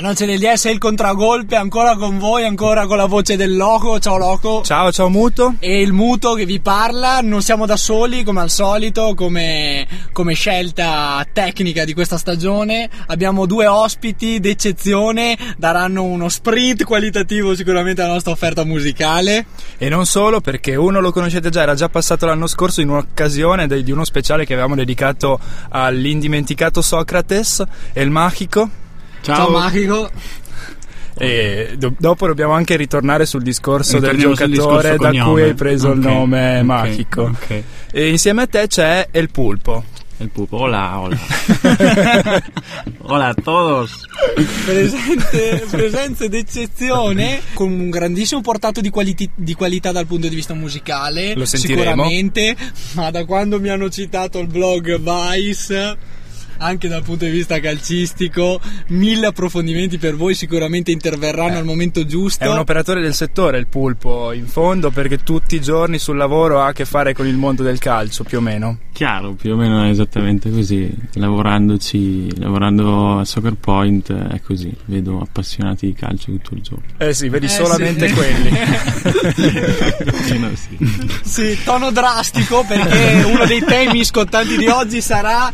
La noce del DS è il contragolpe, ancora con voi, ancora con la voce del Loco. Ciao Loco. Ciao, ciao Muto. E il muto che vi parla, non siamo da soli come al solito, come, come scelta tecnica di questa stagione. Abbiamo due ospiti d'eccezione, daranno uno sprint qualitativo sicuramente alla nostra offerta musicale. E non solo, perché uno lo conoscete già, era già passato l'anno scorso in un'occasione di uno speciale che avevamo dedicato all'indimenticato Socrates e il Magico. Ciao, Magico. E do- dopo dobbiamo anche ritornare sul discorso del Ritorniamo sul giocatore discorso da cui hai preso il Ok, nome ok, Magico. ok. E insieme a te c'è il Pulpo. El pupo. Hola, hola. hola a todos. Presente, presenze d'eccezione con un grandissimo portato di, qualiti- di qualità dal punto di vista musicale Lo sentiremo. sicuramente ma da quando mi hanno citato il blog Vice anche dal punto di vista calcistico mille approfondimenti per voi sicuramente interverranno Eh, al momento giusto È un operatore del settore il Pulpo, in fondo, perché tutti i giorni sul lavoro ha a che fare con il mondo del calcio, più o meno. Chiaro, più o meno è esattamente così. Lavorandoci, lavorando a Soccer Point è così. Vedo appassionati di calcio tutto il giorno. Eh sì, vedi Eh solamente sì. quelli. Sì. Sì, tono drastico perché uno dei temi scottanti di oggi sarà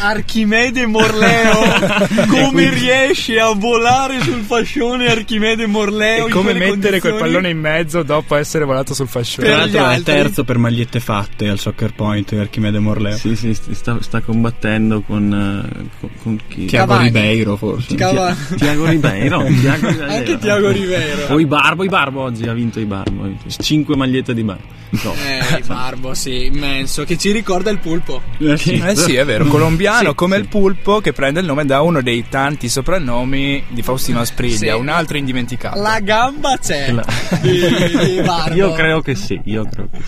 Archimede Morleo. Come riesce a volare sul fascione Archimede Morleo? E come mettere quel condizioni? pallone in mezzo dopo essere volato sul fascione. Tra l'altro è altri. terzo per magliette fatte al Soccer Point Archimede Morleo. Sì, sì, sta, sta combattendo con, eh, con, con chi? Tiago Cavani. Ribeiro forse. Cava- Tiago Ribeiro. Tiago Ribeiro. Anche Tiago Ribeiro. O Ibarbo, Ibarbo oggi ha vinto Ibarbo. ha vinto. Cinque magliette di Ibarbo. No. Eh, Barbo, sì, immenso, che ci ricorda il pulpo. Eh sì, è vero, colombiano Sì, come sì. il Pulpo che prende il nome da uno dei tanti soprannomi di Faustino Aspriglia, Sì. un altro indimenticato. La gamba c'è La- di, di. Io credo che sì, io credo che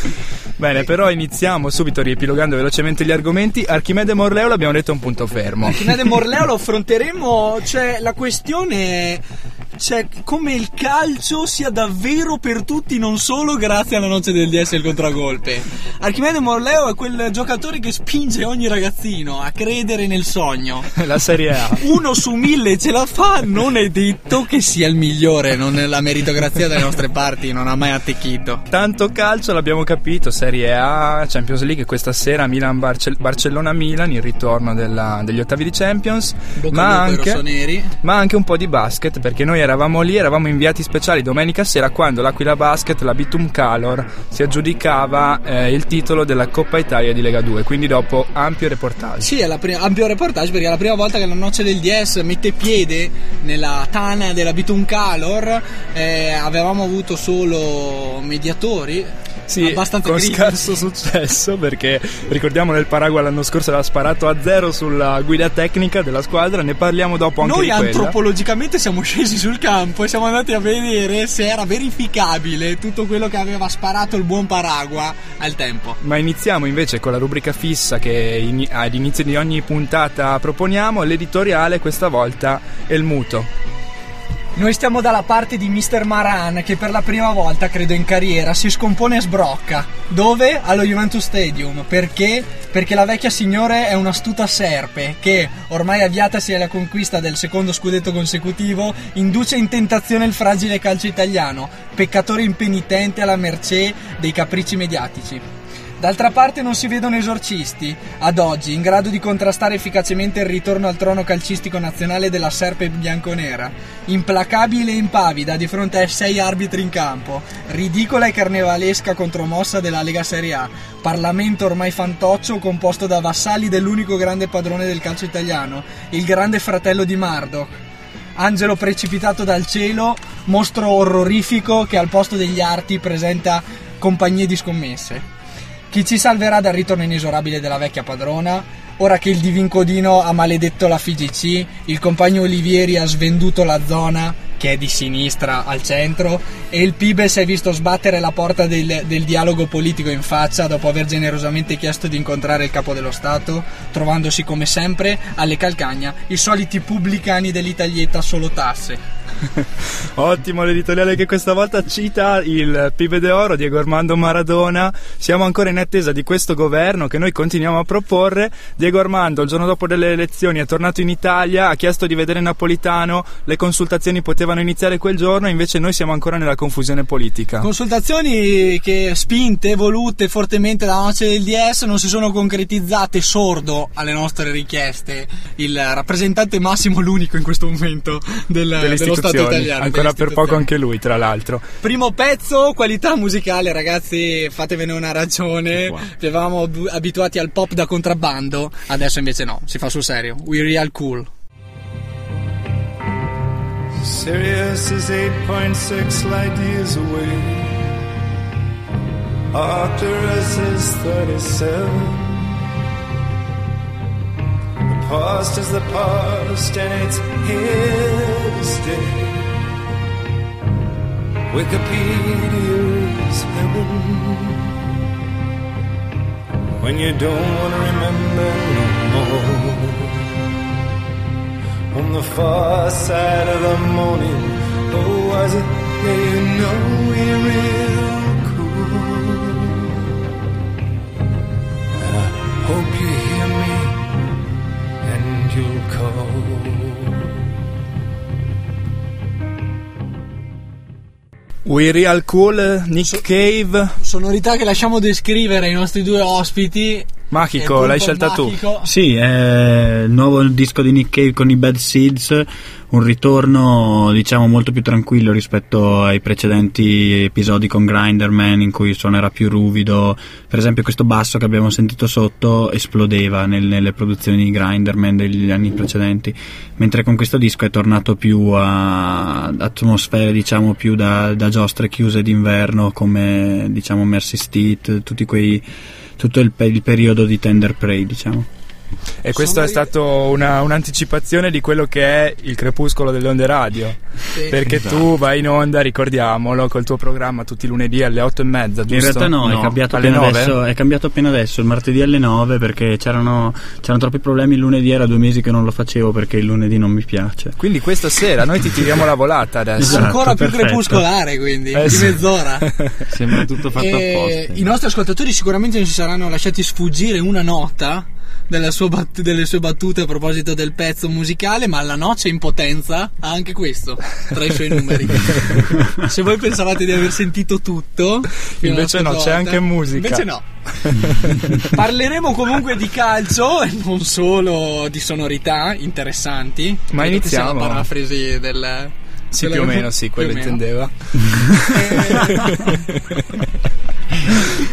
sì. Bene, però iniziamo subito riepilogando velocemente gli argomenti. Archimede Morleo l'abbiamo detto è un punto fermo. Archimede Morleo lo affronteremo, cioè la questione cioè come il calcio sia davvero per tutti, non solo grazie alla noce del DS e il contragolpe. Archimede Morleo è quel giocatore che spinge ogni ragazzino a credere nel sogno. La Serie A. Uno su mille ce la fa, non è detto che sia il migliore, non è la meritocrazia dalle nostre parti non ha mai attecchito. Tanto calcio l'abbiamo capito, Serie A, Champions League questa sera Milan Barcellona-Milan, il ritorno della- degli ottavi di Champions, ma anche, ma anche un po' di basket perché noi eravamo lì, eravamo inviati speciali domenica sera quando l'Aquila Basket, la Bitum Calor, si aggiudicava eh, il titolo della Coppa Italia di Lega 2, quindi dopo ampio reportage. Sì, è prima, ampio reportage perché è la prima volta che la noce del DS mette piede nella tana della Bitum Calor. Eh, avevamo avuto solo mediatori. Sì, abbastanza con critici. scarso successo perché ricordiamo nel Paraguay l'anno scorso aveva sparato a zero sulla guida tecnica della squadra, ne parliamo dopo anche Noi antropologicamente siamo scesi sul campo e siamo andati a vedere se era verificabile tutto quello che aveva sparato il buon Paragua al tempo. Ma iniziamo invece con la rubrica fissa che in- all'inizio di ogni puntata proponiamo, l'editoriale questa volta è il muto. Noi stiamo dalla parte di Mr. Maran che per la prima volta, credo in carriera, si scompone e sbrocca. Dove? Allo Juventus Stadium. Perché? Perché la vecchia signore è un'astuta serpe che, ormai avviatasi alla conquista del secondo scudetto consecutivo, induce in tentazione il fragile calcio italiano, peccatore impenitente alla mercé dei capricci mediatici. D'altra parte non si vedono esorcisti, ad oggi, in grado di contrastare efficacemente il ritorno al trono calcistico nazionale della serpe bianconera. Implacabile e impavida di fronte ai sei arbitri in campo. Ridicola e carnevalesca contromossa della Lega Serie A. Parlamento ormai fantoccio composto da vassalli dell'unico grande padrone del calcio italiano, il grande fratello di Murdoch. Angelo precipitato dal cielo, mostro orrorifico che al posto degli arti presenta compagnie di scommesse. Chi ci salverà dal ritorno inesorabile della vecchia padrona? ora che il Divincodino ha maledetto la FIGC, il compagno Olivieri ha svenduto la zona che è di sinistra al centro e il Pibe si è visto sbattere la porta del, del dialogo politico in faccia dopo aver generosamente chiesto di incontrare il capo dello Stato, trovandosi come sempre alle calcagna i soliti pubblicani dell'Italietta solo tasse. Ottimo l'editoriale che questa volta cita il Pibe de Oro, Diego Armando Maradona. Siamo ancora in attesa di questo governo che noi continuiamo a proporre. Diego Armando, il giorno dopo delle elezioni, è tornato in Italia, ha chiesto di vedere Napolitano, le consultazioni potevano iniziare quel giorno, invece noi siamo ancora nella confusione politica. Consultazioni che spinte, volute fortemente dalla noce del DS non si sono concretizzate sordo alle nostre richieste. Il rappresentante massimo, l'unico in questo momento del, dello Stato italiano. Ancora per poco anche lui, tra l'altro. Primo pezzo, qualità musicale, ragazzi, fatevene una ragione. Vi avevamo ab- abituati al pop da contrabbando, adesso invece no, si fa sul serio. We real cool. Sirius is 8.6 light years away. Arcturus is 37. The past is the past and it's here to stay. Wikipedia is heaven. When you don't want to remember no more on the far side of the morning. Oh, was it? Yeah, you know we're real cool. And I hope you hear me and you'll call. We Real Cool, Nick Cave, Sonorità che lasciamo descrivere ai nostri due ospiti. Machico, l'hai scelta tu. Machico. Sì, è il nuovo disco di Nick Cave con i Bad Seeds, un ritorno diciamo molto più tranquillo rispetto ai precedenti episodi con Grinderman in cui il suono era più ruvido. Per esempio questo basso che abbiamo sentito sotto esplodeva nel- nelle produzioni di Grinderman degli anni precedenti, mentre con questo disco è tornato più a atmosfere diciamo più da, da giostre chiuse d'inverno come diciamo Mercy Steed, tutti quei tutto il, il periodo di Tender Prey, diciamo. E questo è stato una- un'anticipazione di quello che è il crepuscolo delle onde radio. Sì. Perché tu vai in onda, ricordiamolo, col tuo programma tutti i lunedì alle 8 e mezza, giusto? In realtà no, È, cambiato alle appena 9? adesso, è cambiato appena adesso, il martedì alle 9 perché c'erano, c'erano troppi problemi il lunedì, era due mesi che non lo facevo perché il lunedì non mi piace. Quindi questa sera noi ti tiriamo la volata adesso. Esatto, Ancora più perfetto. crepuscolare, quindi, Eh di mezz'ora. Sembra tutto fatto E apposta. I nostri ascoltatori sicuramente non si saranno lasciati sfuggire una nota bat- delle sue battute a proposito del pezzo musicale, ma la noce in potenza ha anche questo tra i suoi numeri. Se voi pensavate di aver sentito tutto, Invece no, scorsa c'è volta, anche musica. Invece no. Parleremo comunque di calcio e non solo di sonorità interessanti. Ma Credo sia iniziamo. la parafrasi del. Sì, più o meno, sì, quello intendeva.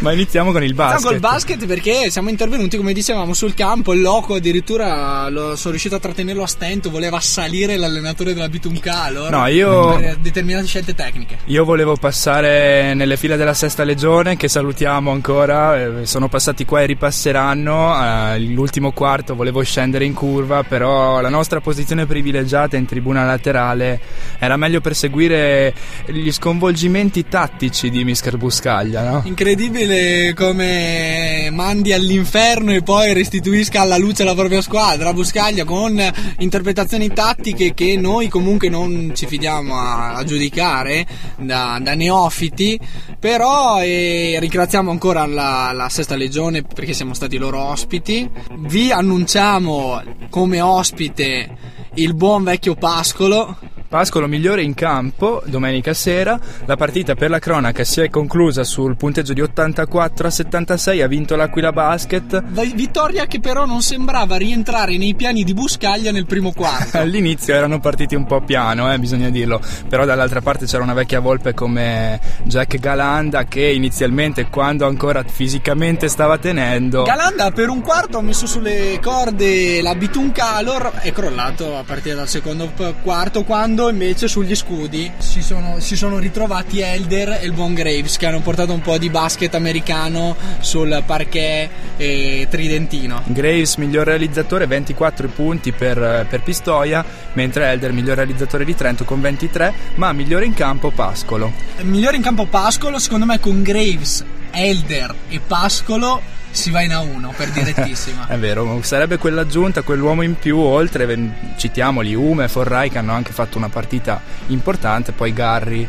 Ma iniziamo con il Iniziamo basket. col basket perché siamo intervenuti, come dicevamo, sul campo. Il loco addirittura lo, sono riuscito a trattenerlo a stento. Voleva salire l'allenatore della Bitum Calor. No, io- Per determinate scelte tecniche. Io volevo passare nelle file della Sesta Legione, che salutiamo ancora, eh, sono passati qua e ripasseranno. eh, l'ultimo quarto volevo scendere in curva, però la nostra posizione privilegiata in tribuna laterale era meglio per seguire gli sconvolgimenti tattici di Misker Buscaglia, no? Incredibile come mandi all'inferno e poi restituisca alla luce la propria squadra. Buscaglia con interpretazioni tattiche che noi comunque non ci fidiamo a, a giudicare da, da neofiti. Però eh, ringraziamo ancora la, la Sesta Legione perché siamo stati loro ospiti. Vi annunciamo come ospite il buon vecchio Pascolo. Pascolo migliore in campo domenica sera. La partita per la cronaca si è conclusa sul punteggio di 84 a 76. Ha vinto l'Aquila Basket. Vi- Vittoria che però non sembrava rientrare nei piani di Buscaglia nel primo quarto. All'inizio erano partiti un po' piano, eh, bisogna dirlo, però dall'altra parte c'era una vecchia volpe come Jack Galanda che inizialmente quando ancora fisicamente stava tenendo Galanda per un quarto ha messo sulle corde la Bitun Calor è crollato a partire dal secondo quarto quando invece sugli scudi si sono, si sono ritrovati Elder e il buon Graves che hanno portato un po' di basket americano sul parquet eh, tridentino. Graves miglior realizzatore 24 punti per, per Pistoia, mentre Elder miglior realizzatore di Trento con 23, ma migliore in campo Pascolo. Migliore in campo Pascolo, secondo me con Graves, Elder e Pascolo si va in A1 per direttissima. È vero, sarebbe quell'aggiunta, quell'uomo in più, oltre, citiamoli, Ume e Forrai che hanno anche fatto una partita importante, poi Garri,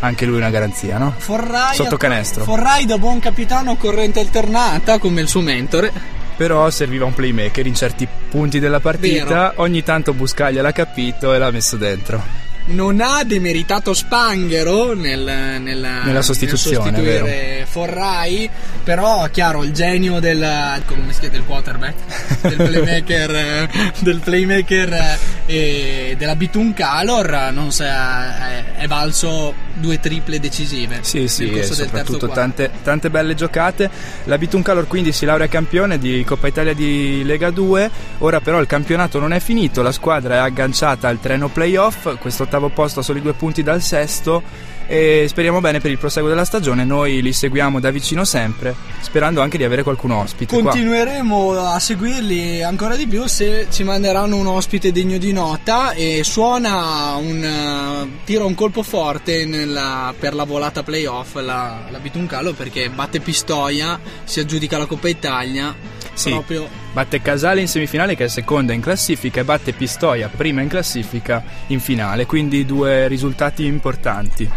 anche lui una garanzia, no? Forrai, Sotto canestro. Forrai da buon capitano corrente alternata come il suo mentore. Però serviva un playmaker in certi punti della partita, Vero. ogni tanto Buscaglia l'ha capito e l'ha messo dentro. Non ha demeritato Spanghero nel, nel- Nella sostituzione, nel sostituire Forrai, però chiaro il genio del, come si chiama, del quarterback, del playmaker, del playmaker e della Bitun Calor non si è, è- valso due triple decisive Sì, sì, e soprattutto tante, tante belle giocate. La Bitun Calor quindi si laurea campione di Coppa Italia di Lega 2. Ora però il campionato non è finito, la squadra è agganciata al treno playoff, questo ottavo posto a soli due punti dal sesto e speriamo bene per il proseguo della stagione. Noi li seguiamo da vicino sempre, sperando anche di avere qualcuno ospite qua. Continueremo a seguirli ancora di più se ci manderanno un ospite degno di nota e suona un eh, tira un colpo forte nella- per la volata playoff la, la Bituncalo perché batte Pistoia, si aggiudica la Coppa Italia Sì. proprio Batte Casale in semifinale che è seconda in classifica e batte Pistoia prima in classifica in finale, quindi due risultati importanti.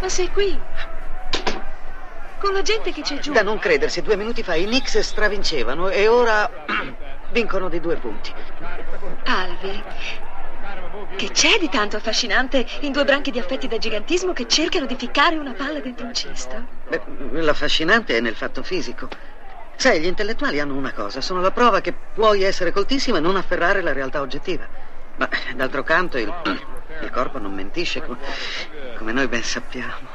Ma sei qui? Con la gente che c'è giù. Da non credersi, due minuti fa i Knicks stravincevano e ora vincono di due punti. Alvi. Che c'è di tanto affascinante in due branchi di affetti da gigantismo che cercano di ficcare una palla dentro un cesto? Beh, l'affascinante è nel fatto fisico. Sai, gli intellettuali hanno una cosa, sono la prova che puoi essere coltissimo e non afferrare la realtà oggettiva. Ma d'altro canto il, il corpo non mentisce, com- come noi ben sappiamo.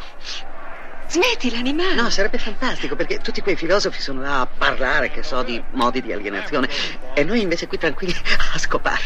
Smettila, animale. No, sarebbe fantastico perché tutti quei filosofi sono là a parlare, che so, di modi di alienazione e noi invece qui tranquilli a scopare.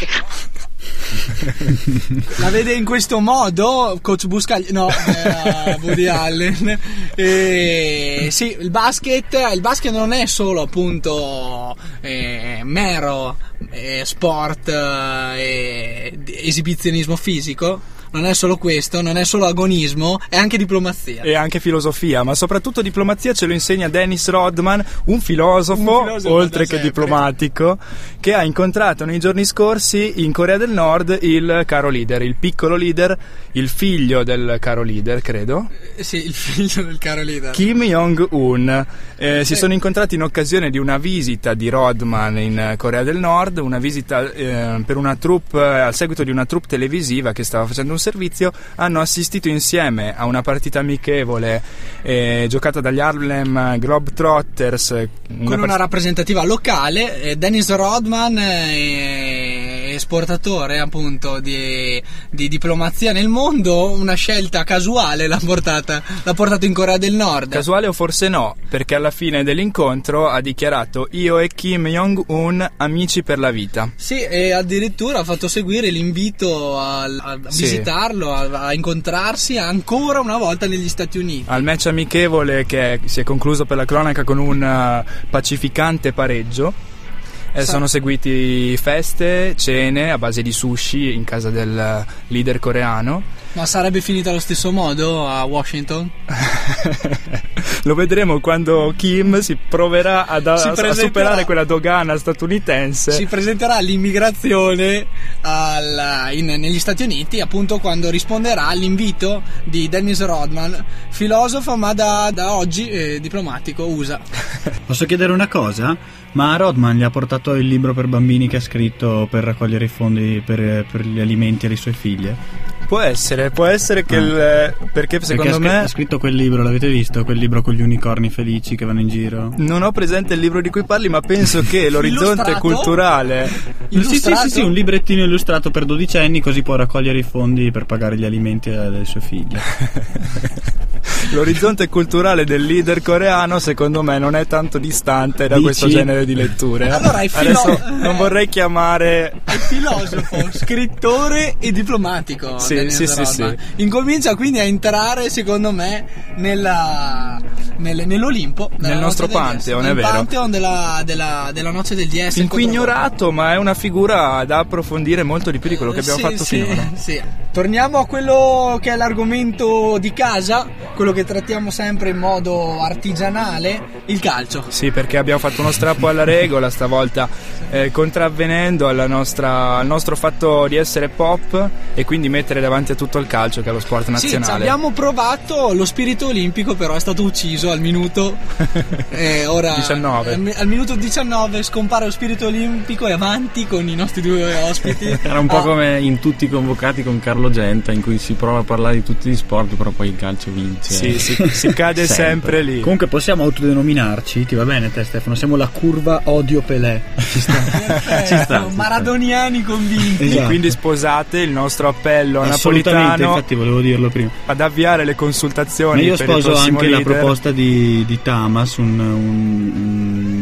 La vede in questo modo coach Buscaglia no eh, Woody Allen. E, sì il basket il basket non è solo appunto eh, mero eh, sport eh, e esibizionismo fisico non è solo questo, non è solo agonismo, è anche diplomazia. E anche filosofia, ma soprattutto diplomazia ce lo insegna Dennis Rodman, un filosofo, Un filosofo oltre che sempre. diplomatico, che ha incontrato nei giorni scorsi in Corea del Nord il caro leader, il piccolo leader, il figlio del caro leader, credo, Eh, sì, il figlio del caro leader. Kim Jong-un. Eh, Si Sì. sono incontrati in occasione di una visita di Rodman in eh, Corea del Nord, una visita eh, per una troupe, eh, al seguito di una troupe televisiva che stava facendo un servizio, hanno assistito insieme a una partita amichevole eh, giocata dagli Harlem Globetrotters. eh, con part- una rappresentativa locale, eh, Dennis Rodman è esportatore appunto di, di diplomazia nel mondo, una scelta casuale l'ha portata, l'ha portato in Corea del Nord. Casuale o forse no, perché alla fine dell'incontro ha dichiarato io e Kim Jong-un amici per la vita. Sì, e addirittura ha fatto seguire l'invito a, a Sì. visitarlo, a, a incontrarsi ancora una volta negli Stati Uniti. Al match amichevole che si è concluso per la cronaca con un eh, pacificante pareggio. E Sa- sono seguiti feste, cene a base di sushi in casa del eh, leader coreano. Ma sarebbe finita allo stesso modo a Washington? Lo vedremo quando Kim si proverà ad- a, Si a superare quella dogana statunitense. si presenterà all'immigrazione al- in- negli Stati Uniti appunto quando risponderà all'invito di Dennis Rodman, filosofo ma da, da oggi eh, diplomatico USA. Posso chiedere una cosa? Ma Rodman gli ha portato il libro per bambini che ha scritto per raccogliere i fondi per, per gli alimenti alle sue figlie? Può essere, può essere che Ah. il, perché secondo Perché me ha scritto quel libro, l'avete visto? Quel libro con gli unicorni felici che vanno in giro? non ho presente il libro di cui parli, ma penso che l'orizzonte Illustrato? culturale Sì, sì, sì, Illustrato? sì, un librettino illustrato per dodicenni così può raccogliere i fondi per pagare gli alimenti alle sue figlie. l'orizzonte culturale del leader coreano secondo me non è tanto distante da Dici? questo genere di letture. eh. Allora, è filo- Adesso non vorrei chiamare È filosofo, scrittore e diplomatico. Sì, sì, sì, sì. Incomincia quindi a entrare, secondo me, nella, nel- nell'Olimpo. Nel nostro Pantheon, è nel vero. Pantheon della, della, della noce del DS. fin qui ignorato, ma è una figura da approfondire molto di più di quello che abbiamo Sì, fatto sì, finora. sì. Torniamo a quello che è l'argomento di casa, quello che trattiamo sempre in modo artigianale, il calcio. Sì, perché abbiamo fatto uno strappo alla regola stavolta, eh, contravvenendo alla nostra- al nostro fatto di essere pop e quindi mettere davanti a tutto il calcio che è lo sport Sì, nazionale. abbiamo provato, lo spirito olimpico però è stato ucciso al minuto eh, ora, 19. Al, al minuto 19 scompare lo spirito olimpico e avanti con i nostri due ospiti. Era un po' Ah, come in tutti i convocati con Carlo Genta, in cui si prova a parlare di tutti gli sport, però poi il calcio vince. Sì, si, si cade sempre. lì. Comunque possiamo autodenominarci, ti va bene te Stefano? Siamo la curva odio Pelé. Ci sta. eh, ci sta. Maradoniani convinti. Esatto. quindi sposate il nostro appello Assolutamente, napolitano infatti volevo dirlo prima. ad avviare le Ma consultazioni io per il sposo anche la leader. proposta di, di Tamas, un, un-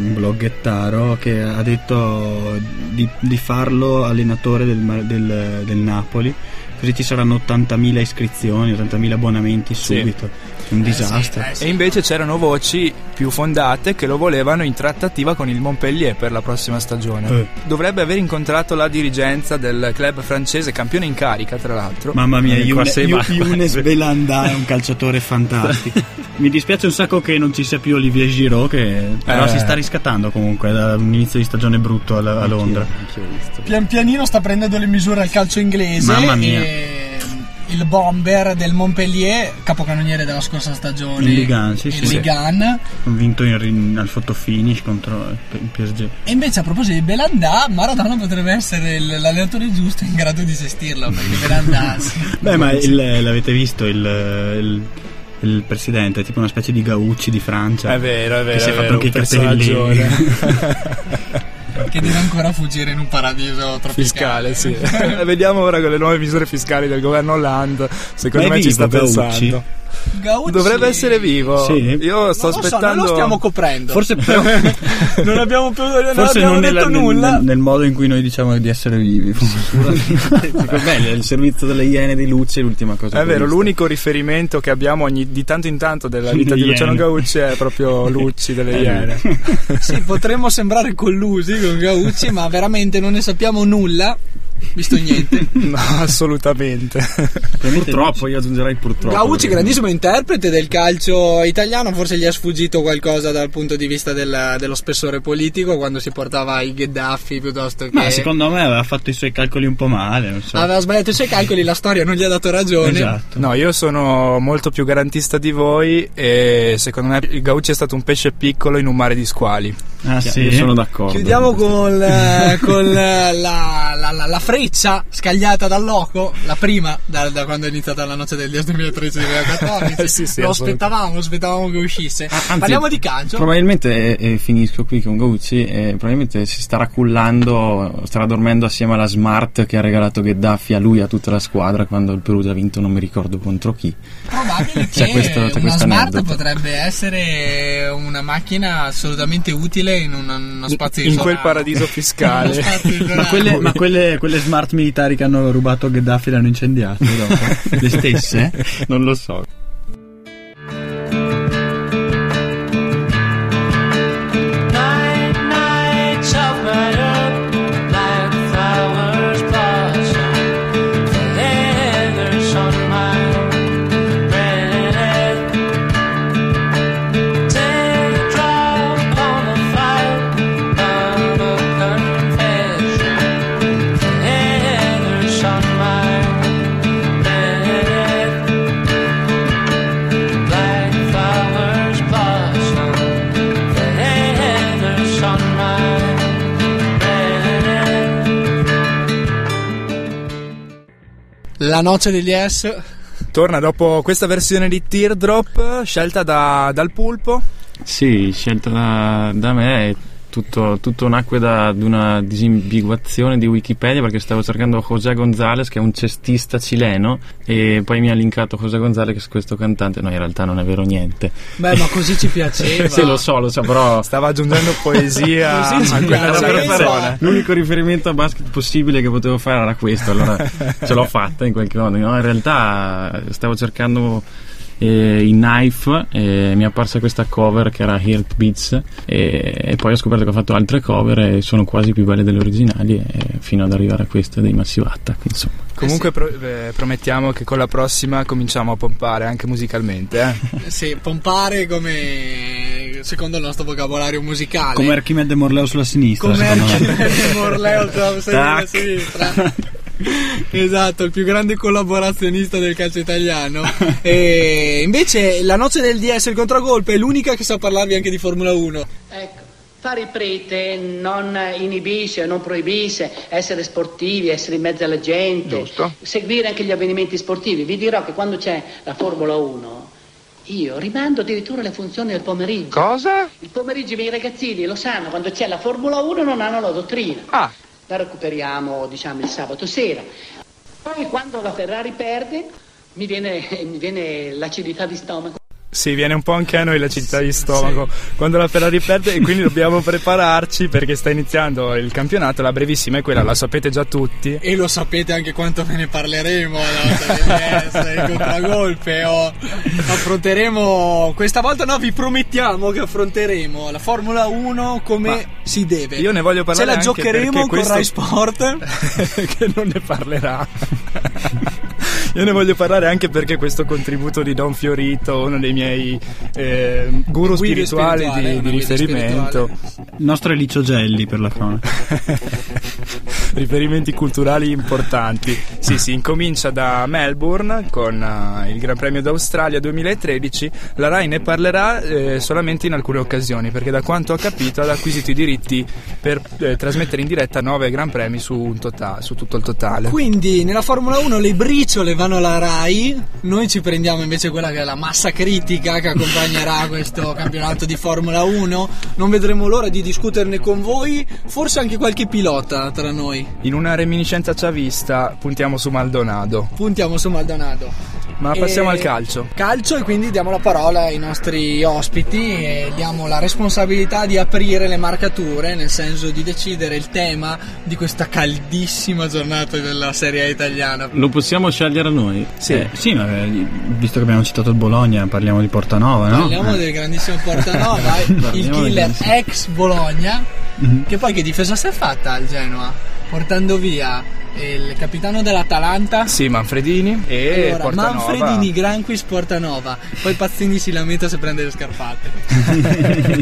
un bloggettaro che ha detto di, di farlo allenatore del, del- del Napoli, così ci saranno 80.000 iscrizioni, 80.000 abbonamenti Sì. Un disastro. Eh, sì. E invece c'erano voci più fondate che lo volevano in trattativa con il Montpellier per la prossima stagione. Eh. Dovrebbe aver incontrato la dirigenza del club francese, campione in carica tra l'altro. Mamma mia, Eh, qua Yune-. Younes Belanda è un calciatore fantastico. Mi dispiace un sacco che non ci sia più Olivier Giroud, che però Eh. si sta riscattando comunque da un inizio di stagione brutto a, a Londra. Anch'io visto. Pian pianino sta prendendo le misure al calcio inglese. Mamma mia. e il bomber del Montpellier, capocannoniere della scorsa stagione. In Ligue 1, sì, sì. 1. Ha vinto in- in- al fotofinish contro il PSG. E invece a proposito di Belanda, Maradona potrebbe essere il- l'allenatore giusto in grado di gestirlo, perché Belanda sì. Beh, ma il- l'avete visto il, il- il presidente, è tipo una specie di Gaucci di Francia. È vero, è vero. Che si è è fatto vero, anche i personaggione. che deve ancora fuggire in un paradiso fiscale, tropicale. sì. Vediamo ora con le nuove misure fiscali del governo Hollande. Secondo Ma me ci sta pensando. Gauci- Dovrebbe essere vivo. Sì. Io sto Non lo so, aspettando. non lo stiamo coprendo. Forse, però, non abbiamo più non forse abbiamo non detto nella- nel, nulla. nel- nel modo in cui noi diciamo di essere vivi. Beh, il servizio delle Iene di Luce è l'ultima cosa. È vero, l'unico riferimento che abbiamo ogni- di tanto in tanto della vita di Luciano. Gaucci è proprio Lucci delle Eh, Iene. Sì, potremmo sembrare collusi con Gauci, ma veramente non ne sappiamo nulla, visto niente. No, assolutamente. Purtroppo, io aggiungerei purtroppo. Gauci, perché- grandissimo interprete del calcio italiano, forse gli è sfuggito qualcosa dal punto di vista del- dello spessore politico quando si portava i Gheddafi piuttosto che... Ma secondo me aveva fatto i suoi calcoli un po' male, non so. Aveva sbagliato i suoi calcoli, la storia non gli ha dato ragione. Esatto. No, io sono molto più garantista di voi e secondo me il Gauci è stato un pesce piccolo in un mare di squali. Ah, sì. Io sono d'accordo. Chiudiamo con, eh, con eh, la, la- la- la freccia scagliata dal loco, la prima da, da quando è iniziata la noce del 10 2013-2014. Sì, sì, lo aspettavamo, aspettavamo che uscisse. Ah, anzi, Parliamo di calcio. Probabilmente, e, e finisco qui con Gauci, e probabilmente si starà cullando, starà dormendo assieme alla Smart che ha regalato Gheddafi a lui e a tutta la squadra quando il Perugia ha vinto non mi ricordo contro chi. Probabile C'è che questo- c'è una smart potrebbe essere una macchina assolutamente utile in un- uno spazio in isolano. quel paradiso fiscale. Ma, quelle, ma quelle, quelle smart militari che hanno rubato Gheddafi l'hanno incendiate dopo? Le stesse? non lo so. La noce degli S. Torna dopo questa versione di Teardrop scelta da- dal pulpo. Sì, scelta da, da me tutto, tutto nacque da da una disambiguazione di Wikipedia perché stavo cercando José González che è un cestista cileno e poi mi ha linkato José González che è questo cantante, no in realtà non è vero niente. Beh, ma così ci piaceva. sì, lo so, lo so, però Stava aggiungendo poesia Così a quella persona. L'unico riferimento a basket possibile che potevo fare era questo, allora ce l'ho fatta in qualche modo. No, in realtà stavo cercando eh, i Knife e mi è apparsa questa cover che era Heart Beats e, e poi ho scoperto che ho fatto altre cover e sono quasi più belle delle originali e, fino ad arrivare a questa dei Massive Attack, insomma. Comunque pro- eh, promettiamo che con la prossima cominciamo a pompare anche musicalmente. Eh? Sì, pompare come secondo il nostro vocabolario musicale. Come Archimede Morleo sulla sinistra. Come. Archimede Morleo sulla sinistra. Esatto, il più grande collaborazionista del calcio italiano. E invece la noce del DS il contragolpe è l'unica che sa parlarvi anche di Formula 1. Ecco, fare il prete non inibisce, non proibisce essere sportivi, essere in mezzo alla gente, seguire anche gli avvenimenti sportivi. Vi dirò che quando c'è la Formula 1 io rimando addirittura le funzioni del pomeriggio. Cosa? Il pomeriggio i miei ragazzini lo sanno, quando c'è la Formula 1 non hanno la dottrina. Ah, La recuperiamo, diciamo, il sabato sera. Poi quando la Ferrari perde mi viene, mi viene l'acidità di stomaco. Sì, viene un po' anche a noi la città di stomaco quando la Ferrari perde e quindi dobbiamo prepararci perché sta iniziando il campionato, la brevissima è quella, la sapete già tutti. E lo sapete anche quanto ve ne parleremo la del DS, il contragolpe. oh. Affronteremo questa volta no, vi promettiamo che affronteremo la Formula 1 come Ma si deve. Io ne voglio Ce parlare la anche giocheremo con questo- Rai Sport. che non ne parlerà. Io ne voglio parlare anche perché questo contributo di Don Fiorito, uno dei miei eh, guru spirituali di, di riferimento, Il nostro è Licio Gelli per la cronaca. riferimenti culturali importanti. Sì, sì, incomincia da Melbourne con eh, il Gran Premio d'Australia 2013. La Rai ne parlerà eh, solamente in alcune occasioni perché da quanto ho capito ha acquisito i diritti per eh, trasmettere in diretta nove Gran Premi su, un tota- su tutto il totale. Quindi nella Formula 1 le briciole vanno alla Rai, noi ci prendiamo invece quella che è la massa critica che accompagnerà questo campionato di Formula 1. Non vedremo l'ora di discuterne con voi, forse anche qualche pilota tra noi. In una reminiscenza chavista puntiamo su Maldonado. Puntiamo su Maldonado. Ma passiamo E- al calcio. Calcio e quindi diamo la parola ai nostri ospiti e diamo la responsabilità di aprire le marcature, nel senso di decidere il tema di questa caldissima giornata della Serie A italiana. Lo possiamo scegliere noi? Sì. Eh, sì, ma eh, visto che abbiamo citato il Bologna, parliamo di Portanova, no? Parliamo Eh. del grandissimo Portanova, il killer ex Bologna, Mhm. che poi che difesa si è fatta al Genoa, portando via il capitano dell'Atalanta. Sì, Manfredini e Allora, Portanova. Manfredini, Granquis, Portanova. Poi Pazzini si lamenta se prende le scarpate.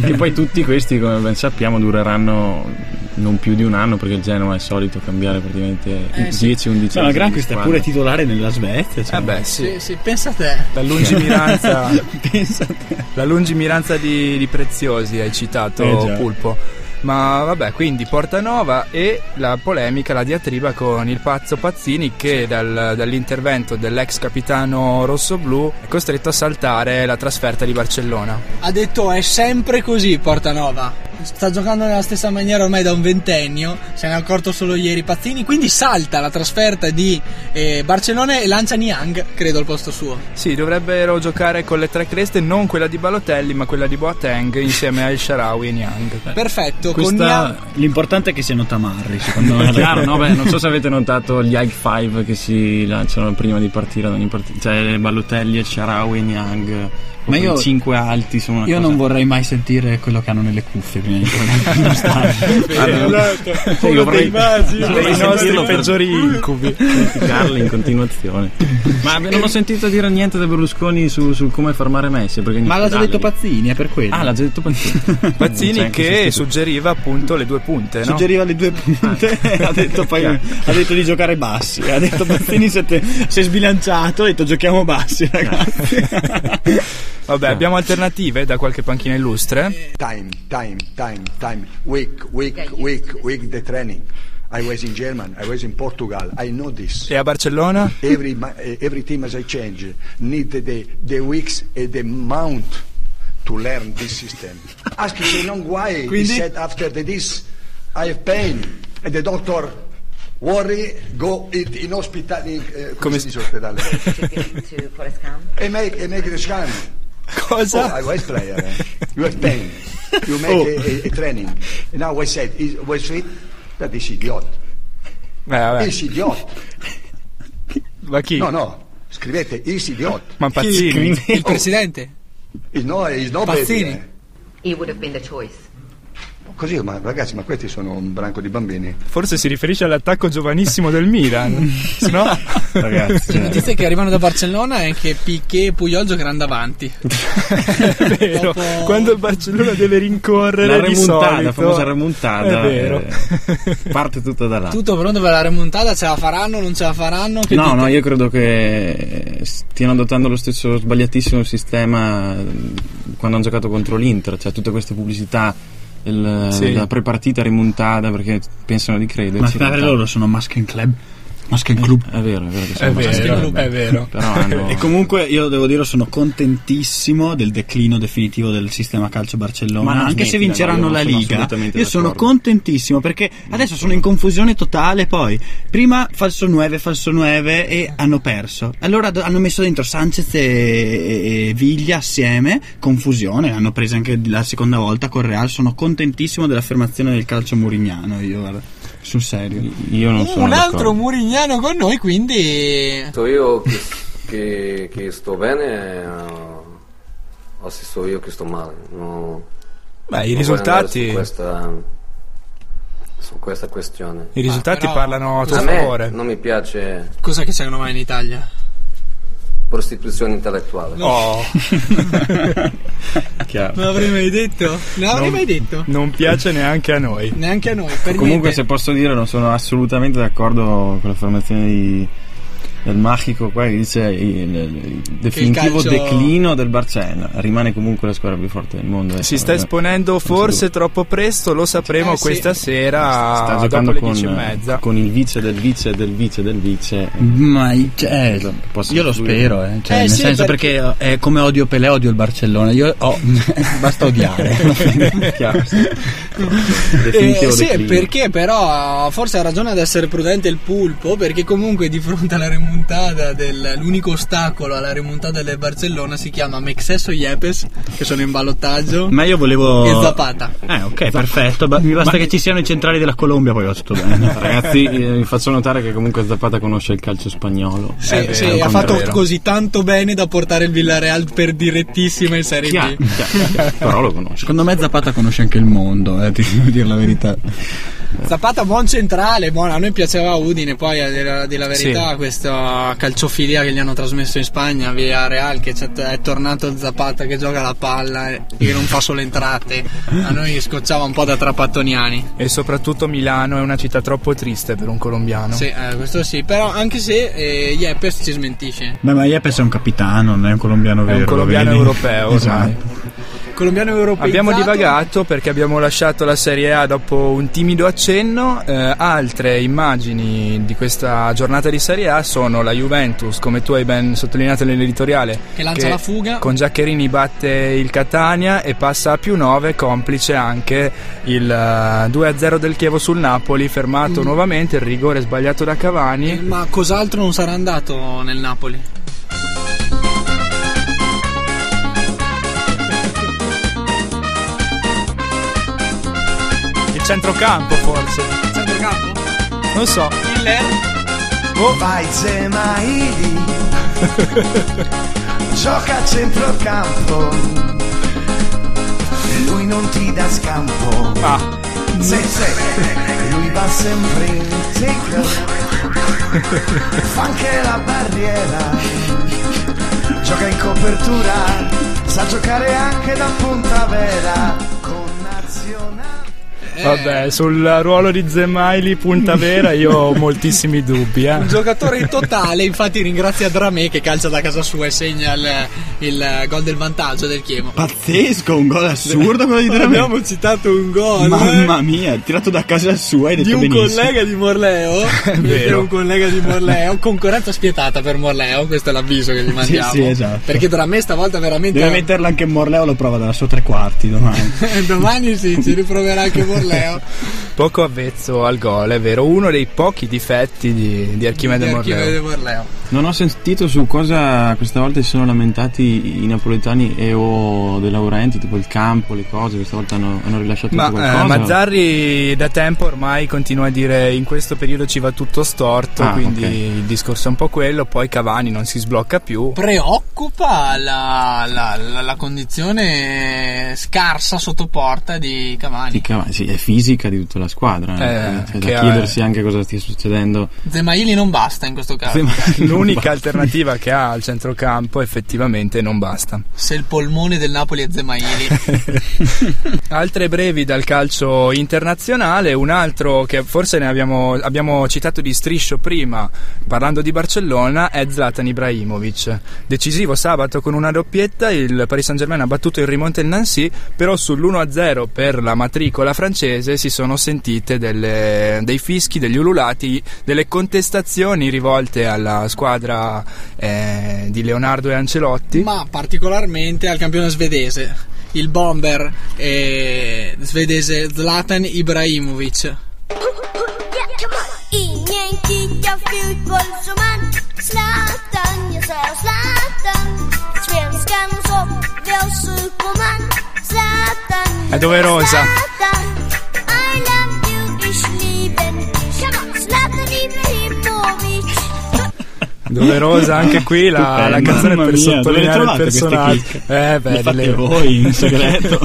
e poi tutti questi, come ben sappiamo, dureranno non più di un anno perché il Genoa è solito cambiare praticamente Eh, sì. 10-11 No, anni. ma Gran di questo è pure titolare nella Svezia. Cioè. Eh beh, sì. Sì, sì, pensa a te. La lungimiranza, Pensa a te. la lungimiranza di, di Preziosi hai citato Eh. Pulpo. Ma vabbè, quindi Portanova e la polemica, la diatriba con il pazzo Pazzini che dal- dall'intervento dell'ex capitano rossoblu è costretto a saltare la trasferta di Barcellona. Ha detto è sempre così Portanova. Sta giocando nella stessa maniera ormai da un ventennio, se ne è accorto solo ieri Pazzini, quindi salta la trasferta di eh, Barcellona e lancia Niang, credo, al posto suo. Sì, dovrebbero giocare con le tre creste, non quella di Balotelli, ma quella di Boateng insieme a El Sharawi e Niang. Perfetto, con Questa- Niang L'importante è che siano tamarri, secondo me. Chiaro, no? Beh, non so se avete notato gli high five che si lanciano prima di partire ad ogni partita. Cioè Ballotelli, Sharawi e Niang. Ma io- i cinque alti sono una Io cosa. non vorrei mai sentire quello che hanno nelle cuffie prima di stadio. Allora, io vorrei, vorrei nostri sentirlo per peggiori incubi. criticarli in continuazione. Ma non ho sentito dire niente da Berlusconi su, su come fermare Messi. perché Ma l'ha già detto Pazzini, è per quello. Ah, l'ha già detto Pazzini. Pazzini che sostituto. suggeriva appunto le due punte, no? Suggeriva le due punte, ha detto poi ha detto di giocare bassi. Ha detto Pazzini si è, si è sbilanciato, ha detto giochiamo bassi, ragazzi. Vabbè, abbiamo alternative da qualche panchina illustre. Time, time, time, time. Week, week, week, week the training. I was in German, I was in Portugal, I know this. E a Barcellona? Every, eh, every team as I change need the, the weeks and the mount to learn this system. Ask Shenon why Quindi? he said after the this I have pain and the doctor worry go it in hospital in, eh, come, Come si dice ospedale e make, e make the scan. Cosa? Oh, I was player. eh. You have pain. You make Oh. a, a, training. And now I said, is, was fit? That is idiot. Beh, vabbè. Is idiot. Ma chi? No, no. Scrivete is idiot. Ma Pazzini? Il presidente? Is no, is no Pazzini. baby, eh. He would have been the choice. Così, ma ragazzi, ma questi sono un branco di bambini. Forse si riferisce all'attacco giovanissimo del Milan. no? Ragazzi, Le cioè, notizie che arrivano da Barcellona è che Piquet e Puyol giocheranno davanti. È vero. Dopo- Quando il Barcellona deve rincorrere la remontata, solito, la famosa remontata, È vero. eh, parte tutto da là. Tutto pronto per la remontata, ce la faranno, non ce la faranno? Che No, dite? no, io credo che stiano adottando lo stesso sbagliatissimo sistema eh, quando hanno giocato contro l'Inter, cioè tutte queste pubblicità, il- Sì. la prepartita rimontata perché pensano di Ma crederci. per loro sono Muscle Club. Muscle Club. È vero, è vero che È sono vero, abbastanza- è vero. Però hanno... E comunque io devo dire sono contentissimo del declino definitivo del sistema calcio Barcellona, Ma anche se smettila, vinceranno io la sono Liga. Io sono d'accordo. contentissimo perché adesso sono in confusione totale poi. Prima falso 9, falso 9 e hanno perso. Allora do- hanno messo dentro Sanchez e, e Viglia assieme, confusione, hanno preso anche la seconda volta con Real. Sono contentissimo dell'affermazione del calcio murignano, io guarda, sul serio. Io non sono Un altro d'accordo. Murignano con noi, quindi Io che, che, che sto bene eh, o se so io che sto male. No, Beh, i risultati- Su questa, su questa questione. I risultati però- parlano a tuo favore. non mi piace cos'è che secondo me in Italia? prostituzione intellettuale. Oh, Chiaro. Non l'avrei mai detto? Non l'avrei mai detto? non piace neanche a noi. Neanche a noi. Comunque, niente. se posso dire, non sono assolutamente d'accordo con la formazione di- del Magico qua che dice il, il definitivo calcio- declino del Barcellona. Rimane comunque la squadra più forte del mondo. Si adesso, sta esponendo si forse troppo presto, lo sapremo Eh, sì. questa sera sta dopo giocando con, 10 e mezza. con il vice del vice del vice del vice. Ma cioè, Posso io lo spero, eh. Cioè, Eh, nel sì, senso perché- perché... è come odio Pelé, odio il Barcellona. Io ho basta odiare. Chiaro. Eh, Definitivo sì, declino. perché però forse ha ragione ad essere prudente il pulpo perché comunque di fronte alla remontata dell'unico ostacolo alla remontata del Barcellona si chiama Mexesso Yepes che sono in ballottaggio Ma io volevo. e Zapata. Eh, ok, perfetto. Ba- mi basta che ci siano i centrali della Colombia, poi va tutto bene. Ragazzi, eh, vi faccio notare che comunque Zapata conosce il calcio spagnolo. Sì, È sì, ha fatto vero. così tanto bene da portare il Villarreal per direttissima in Serie Chiaro, B. chiaro, chiaro. Però lo conosce. Secondo me Zapata conosce anche il mondo, eh, ti devo dire la verità. Zapata buon centrale, buono, a noi piaceva Udine, poi a dire, a dire la verità Sì. questa calciofilia che gli hanno trasmesso in Spagna via Real che c'è- è tornato Zapata che gioca la palla e che non fa solo entrate, a noi scocciava un po' da trapattoniani. E soprattutto Milano è una città troppo triste per un colombiano. Sì, eh, questo sì, però anche se eh, Yepes ci smentisce. Beh, ma Yepes è un capitano, non è un colombiano È vero. un colombiano europeo ormai. Esatto. Colombiano europeo. Abbiamo divagato perché abbiamo lasciato la Serie A dopo un timido accenno. Eh, altre immagini di questa giornata di Serie A sono la Juventus, come tu hai ben sottolineato nell'editoriale, Che lancia la fuga. Con Giaccherini batte il Catania e passa a più 9, complice anche il eh, 2-0 del Chievo sul Napoli, fermato Mm. nuovamente, il rigore sbagliato da Cavani. Ma cos'altro non sarà andato nel Napoli? Centrocampo forse. Centrocampo? Non so. Miller? Oh. Vai Zemaili Gioca a centrocampo Lui non ti dà scampo Ah. Se, se, lui va sempre in tic Fa anche la barriera Gioca in copertura Sa giocare anche da punta vera Nazionale Vabbè, sul ruolo di Zemaili punta vera io ho moltissimi dubbi. Eh. Un giocatore totale, infatti ringrazia Dramé che calcia da casa sua e segna il, il gol del vantaggio del Chievo. Pazzesco, un gol assurdo quello di Dramé. Abbiamo citato un gol Mamma mia, tirato da casa sua hai detto di un benissimo. collega di Morleo. Di vero. un collega di Morleo. Concorrenza spietata per Morleo, questo è l'avviso che gli mandiamo. sì, esatto. Perché Dramé stavolta veramente. Deve metterla anche Morleo, lo prova dalla sua tre quarti domani. Domani sì, ci riproverà anche Morleo. Poco avvezzo al gol, è vero. Uno dei pochi difetti di, di Archimede Di Morleo. Archimede Morleo. Non ho sentito su cosa questa volta si sono lamentati i napoletani e o De Laurenti, tipo il campo, le cose, questa volta hanno, hanno rilasciato Ma tutto eh, qualcosa. Mazzarri da tempo ormai continua a dire in questo periodo ci va tutto storto, Ah, quindi ok. il discorso è un po' quello, poi Cavani non si sblocca più. Preoccupa la, la- la- la condizione scarsa sotto porta di Cavani. Sì, Cavani, sì, è fisica di tutta la squadra. Eh, C'è che da chiedersi anche cosa stia succedendo. Zemaili non basta in questo caso. L'unica alternativa che ha al centrocampo effettivamente non basta. Se il polmone del Napoli è Zemaili. Altre brevi dal calcio internazionale, un altro che forse ne abbiamo, abbiamo citato di striscio prima, parlando di Barcellona, è Zlatan Ibrahimovic. Decisivo sabato con una doppietta, il Paris Saint Germain ha battuto il rimonte il Nancy, però sull'1-0 per la matricola francese si sono sentite delle- dei fischi, degli ululati, delle contestazioni rivolte alla squadra eh, di Leonardo e Ancelotti. Ma particolarmente al campione svedese. Il bomber eh, svedese Zlatan Ibrahimovic. Zlatan, È doverosa. Doverosa anche qui la, Eh, la canzone per mia, sottolineare le il personaggio. Eh, beh, Le voi in segreto.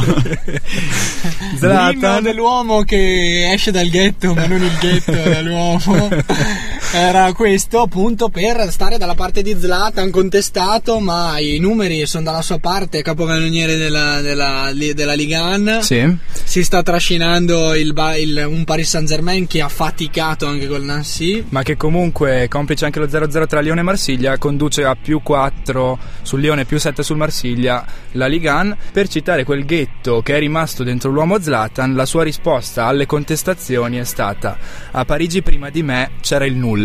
Zlatan dell'uomo che esce dal ghetto, ma non il ghetto dell'uomo. Era questo appunto per stare dalla parte di Zlatan, contestato, ma i numeri sono dalla sua parte, capocannoniere della, della, della Ligan. Sì. Si sta trascinando il, il- un Paris Saint Germain che ha faticato anche col Nancy. ma che comunque, complice anche lo 0-0 tra Lione e Marsiglia, conduce a più 4 sul Lione, più 7 sul Marsiglia la Ligan. Per citare quel ghetto che è rimasto dentro l'uomo Zlatan, la sua risposta alle contestazioni è stata: A Parigi prima di me c'era il nulla.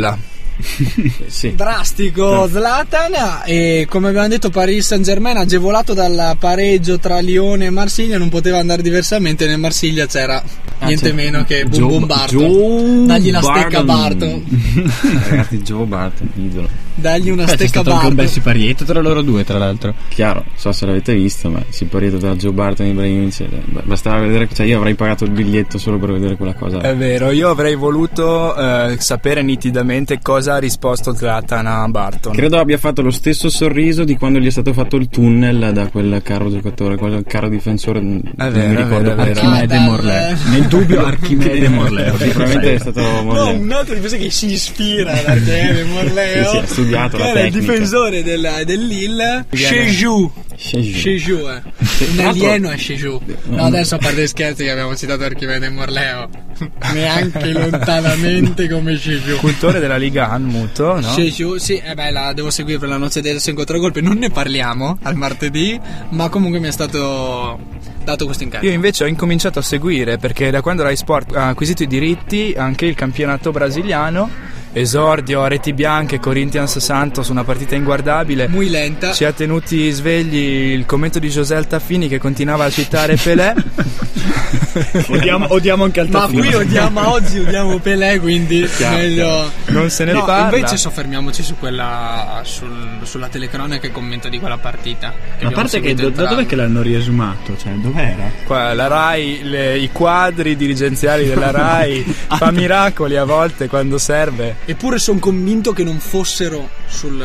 Sì. Drastico Zlatan e come abbiamo detto Paris Saint Germain agevolato dal pareggio tra Lione e Marsiglia non poteva andare diversamente nel Marsiglia c'era niente c'è- meno che Boom Joe- Boom Barton Joe dagli la stecca. Barton Ragazzi, Joe Barton, idolo. Dagli una Beh, c'è stecca stato anche un bel siparietto tra loro due, tra l'altro. Chiaro, non so se l'avete visto, ma si parita tra Joe Barton e Ibrahimovic. eh, Bastava vedere, cioè io avrei pagato il biglietto solo per vedere quella cosa. È vero, io avrei voluto eh, sapere nitidamente cosa ha risposto Zlatan a Barton. Credo abbia fatto lo stesso sorriso di quando gli è stato fatto il tunnel da quel caro giocatore, quel caro difensore. non vero, mi è ricordo. vero, è vero. Archimede Ah, Morleo. Nel dubbio Archimede Morleo. Sicuramente è stato no, Morleo. un altro difensore che si ispira ad Archene Morleo Sì, sì, studiato la era il tecnica. difensore del, del Lille Shejou. Shejou eh. un alieno è Shejou no adesso a parte scherzi che abbiamo citato Archimede Morleo neanche lontanamente come Shejou Cultore della Liga Anmuto, no? Shejou, sì, eh beh, la devo seguire per la noce del incontro golpe, non ne parliamo al martedì, ma comunque mi è stato dato questo incarico. Io invece ho incominciato a seguire perché da quando Rai Sport ha acquisito i diritti anche il campionato brasiliano, esordio a reti bianche, Corinthians Santos, una partita inguardabile. Muy lenta. Ci ha tenuti svegli il commento di José Altafini che continuava a citare Pelé. Odiamo, odiamo anche Ma Altafini. qui odiamo oggi, odiamo Pelé, quindi Chiaro, meglio. Non se ne no, parla. Invece soffermiamoci su quella. sul- sulla telecronaca e commento di quella partita. A parte che do- da dov'è che l'hanno riesumato? Cioè, dov'era? Qua, la Rai, le- i quadri dirigenziali della Rai fa miracoli a volte quando serve. Eppure sono convinto che non fossero sul,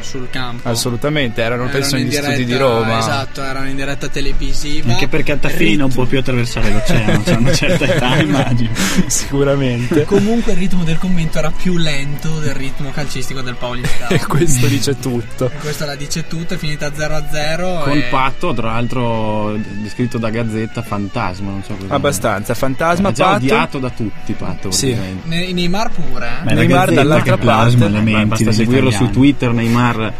sul campo. Assolutamente, erano Erano penso negli studi di Roma. Esatto, erano in diretta televisiva. Anche perché Altafini non può più attraversare lo cioè una certa età immagino. Sicuramente. Comunque il ritmo del commento era più lento del ritmo calcistico del Paulistano. E questo dice tutto. Questa la dice tutta, è finita 0 a 0. Col e... patto, tra l'altro, descritto da Gazzetta, fantasma, non so cosa. Abbastanza, fantasma, È già patto. odiato da tutti, patto. Sì. Ne- Neymar pure. eh. Neymar dall'altra plasma parte. le Beh, menti basta seguirlo su. Twitter, Neymar.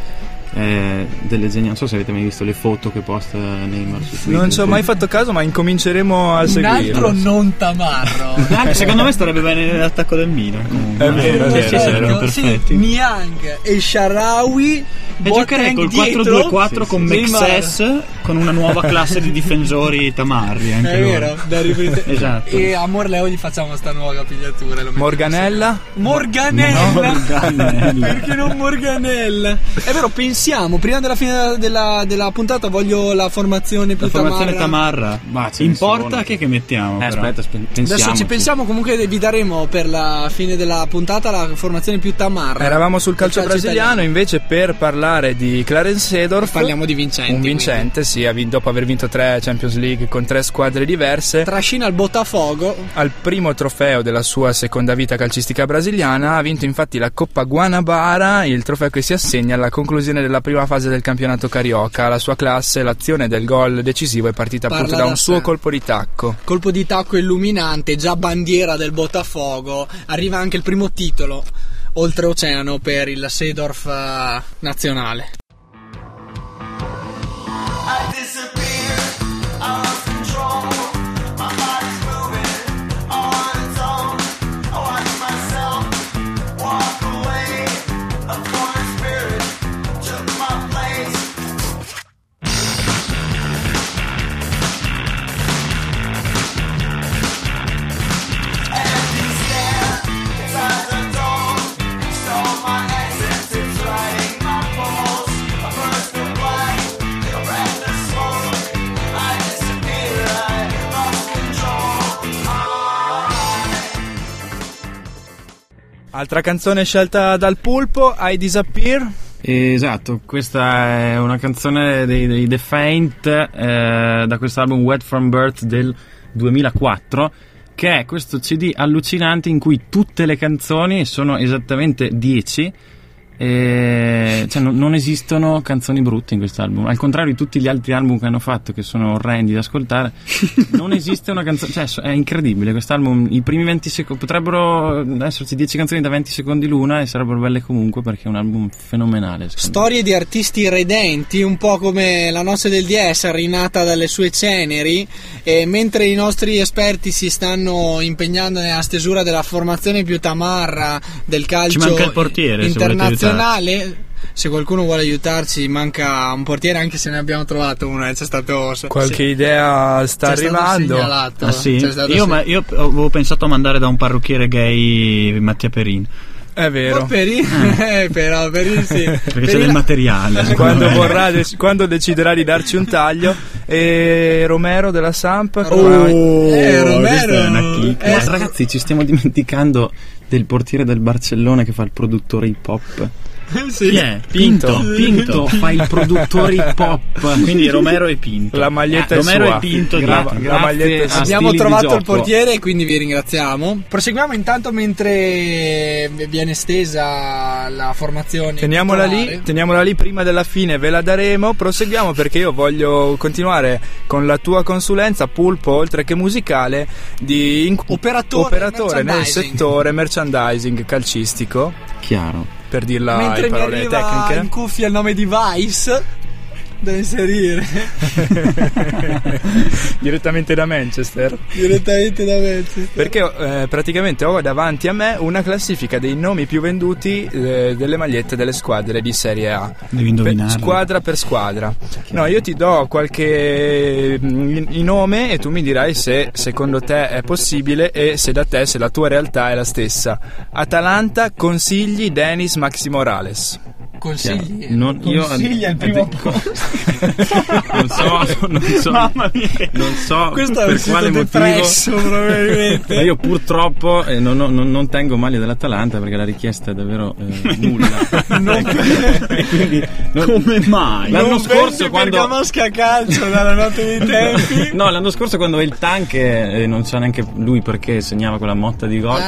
Eh, delle geni- non so se avete mai visto le foto che posta Neymar su Twitter. Non ci ho mai fatto caso, ma incominceremo a Un seguirlo. altro non tamarro. Anche secondo me starebbe bene nell'attacco del Milan. comunque. È vero, è Sì, vero, sì, Sì. Niang e Sharawi E giocherei Boateng col dietro. 4-2-4 con Neymar. Mexes con una nuova classe di difensori tamarri anche È loro. vero, da. Esatto. E a Morleo gli facciamo sta nuova capigliatura. Morganella? Morganella. Morganella. Perché non Morganella? È vero, pensiamo, prima della fine della, della puntata voglio la formazione più La formazione tamarra. Tamarra. Ma ce ne In porta sono. che, che mettiamo? Eh, aspetta, Adesso ci pensiamo, comunque vi daremo per la fine della puntata la formazione più tamarra. Eravamo sul calcio, calcio brasiliano, italiano. invece per parlare di Clarence Seedorf Parliamo di vincenti. un vincente, sì, dopo aver vinto tre Champions League con tre squadre diverse, Trascina il Botafogo. al primo trofeo della sua seconda vita calcistica brasiliana, ha vinto infatti la Coppa Guanabara, il trofeo che si assegna alla conclusione della prima fase del campionato carioca. La sua classe, l'azione del gol decisivo è partita Parla appunto da da un suo sé. colpo di tacco. Colpo di tacco illuminante, già bandiera del Botafogo. Arriva anche il primo titolo oltreoceano per il Seedorf eh, nazionale. Altra canzone scelta dal Pulpo, I Disappear. Esatto, questa è una canzone dei, dei The Faint eh, da questo album Wet From Birth del 2004 che è questo CD allucinante in cui tutte le canzoni sono esattamente 10 e cioè, non, non esistono canzoni brutte in questo album al contrario di tutti gli altri album che hanno fatto che sono orrendi da ascoltare non esiste una canzone cioè è incredibile quest'album i primi 20 secondi potrebbero esserci 10 canzoni da 20 secondi l'una e sarebbero belle comunque perché è un album fenomenale secondo me. Storie di artisti redenti, un po' come la noce del DS, rinata dalle sue ceneri, e mentre i nostri esperti si stanno impegnando nella stesura della formazione più tamarra del calcio Ci manca il portiere, se internazionale. Se qualcuno vuole aiutarci, manca un portiere, anche se ne abbiamo trovato uno. eh, C'è stato Qualche idea sta c'è arrivando. Ah sì? c'è stato Io, se- ma- io avevo pensato a mandare da un parrucchiere gay Mattia Perin. È vero. Oh, Perin, eh, però Perin sì. Perché c'è Perin- del materiale. secondo quando, vorrà, dec- quando deciderà di darci un taglio e Romero della Samp Oh, eh, questa Romero. è una chicca. Eh, Ma ragazzi, ci stiamo dimenticando del portiere del Barcellona che fa il produttore hip hop. sì. Chi è? Pinto. Pinto fa il produttore hip hop. Quindi Romero e Pinto. La maglietta Ah, è Romero sua. e Pinto Gra- gra- maglietta Abbiamo trovato il portiere e quindi vi ringraziamo. Proseguiamo intanto mentre viene stesa la formazione. Teniamola lì, teniamola lì prima della fine, ve la daremo. Proseguiamo perché io voglio continuare con la tua consulenza, Pulpo, oltre che musicale, di in- Operatore operatore nel settore merchandising calcistico, Chiaro. Per dirla Mentre in mi parole arriva tecniche. in cuffia il nome di Vice da inserire Direttamente da Manchester. direttamente da Manchester. Perché eh, praticamente ho davanti a me una classifica dei nomi più venduti eh, delle magliette delle squadre di Serie A. Devi Per- indovinarlo. squadra per squadra. No, io ti do qualche mm, i nome e tu mi dirai se secondo te è possibile e se da te, se la tua realtà è la stessa. Atalanta, consigli Denis Maxi Morales. Consigli, Non- io- consiglia il primo non so, non so, Mamma mia. non so Questo per quale depresso, motivo. probabilmente. Ma io purtroppo eh, non, non- non tengo maglia dell'Atalanta perché la richiesta è davvero eh, nulla. E quindi non- Come mai? L'anno non scorso quando Bergamasca calcio dalla notte dei tempi. No, l'anno scorso quando il tank eh, non sa neanche lui perché segnava quella motta di gol.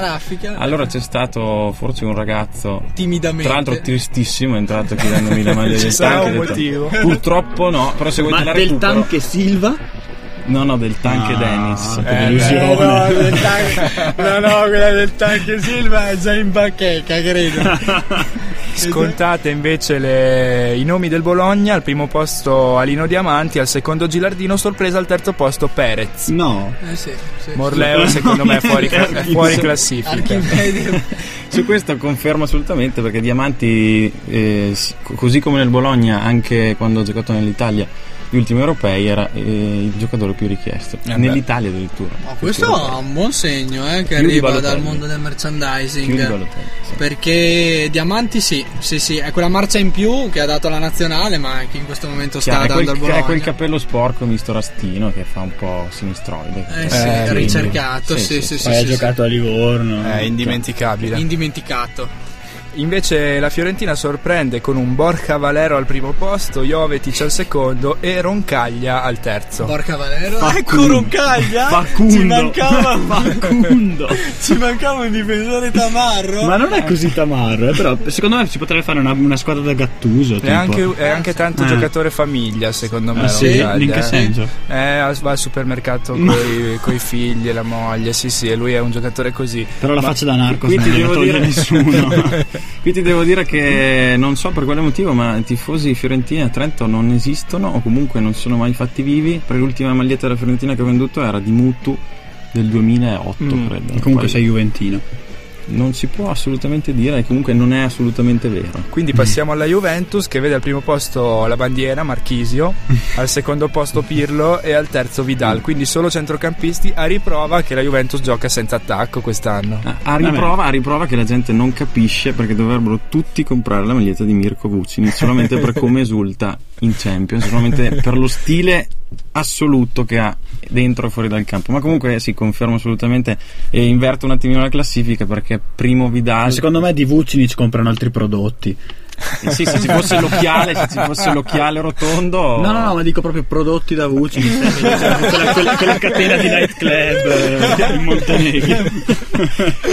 Allora c'è stato forse un ragazzo Timidamente. Tra l'altro tristissimo entrato chiedendomi la maglia del tank. un motivo. Purtroppo no, però se vuoi Ma del recupero. tank Silva? No, no, del tank Ah, Dennis. che delusione. Eh, no, del tank- no, no, quella del tank Silva è già in bacheca, credo. Scontate invece le- i nomi del Bologna, al primo posto Alino Diamanti, al secondo Gilardino, sorpresa al terzo posto Perez. No. Eh sì, sì. Morleo secondo me è fuori, è fuori classifica. Su questo confermo assolutamente perché Diamanti, eh, così come nel Bologna, anche quando ha giocato nell'Italia, gli ultimi europei, era eh, il giocatore più richiesto. Eh. Nell'Italia addirittura. Ma questo è un buon segno eh, che Più arriva dal mondo del Più di merchandising. Sì. Perché Diamanti sì, sì, sì, è quella marcia in più che ha dato la nazionale, ma che in questo momento sta Chiaro, è, dando quel, al è Bologna. quel capello sporco misto rastino che fa un po' sinistroide. Eh sì, Eh, ricercato, sì, sì, sì. Poi ha sì, giocato a Livorno. È indimenticabile. sì. Indimenticato. Invece la Fiorentina sorprende con un Borja Valero al primo posto, Jovetic al secondo e Roncaglia al terzo. Porca Valero. Facundo. Ecco Roncaglia. Facundo. Ci mancava Facundo. Ci mancava un difensore tamarro. Ma non è così tamarro, eh, però secondo me si potrebbe fare una, una squadra da Gattuso. È tipo. anche, è anche tanto Eh. giocatore famiglia, secondo me. Ah, sì? In che eh. senso? Eh, va al supermercato coi, coi figli e la moglie. Sì, sì, e lui è un giocatore così. Però la Ma- faccia da narco non ti, la devo toglie dire, nessuno. qui ti devo dire che non so per quale motivo, ma i tifosi fiorentini a Trento non esistono o comunque non sono mai fatti vivi. Per l'ultima maglietta della Fiorentina che ho venduto era di Mutu del 2008, Mm. credo. Comunque Poi sei juventino. Non si può assolutamente dire e comunque non è assolutamente vero. Quindi passiamo alla Juventus che vede al primo posto la bandiera Marchisio, al secondo posto Pirlo e al terzo Vidal. Quindi solo centrocampisti a riprova che la Juventus gioca senza attacco quest'anno. A riprova, a riprova che la gente non capisce perché dovrebbero tutti comprare la maglietta di Mirko Vucinic solamente per come esulta in Champions, solamente per lo stile assoluto che ha dentro e fuori dal campo. Ma comunque si confermo assolutamente e inverto un attimino la classifica perché primo Vidal Secondo me di Vucinic comprano altri prodotti. Eh sì, se ci fosse l'occhiale, se ci fosse l'occhiale rotondo No, no, no, ma dico proprio prodotti da Vucinic. Cioè, quella, quella- quella catena di nightclub eh, in Montenegro.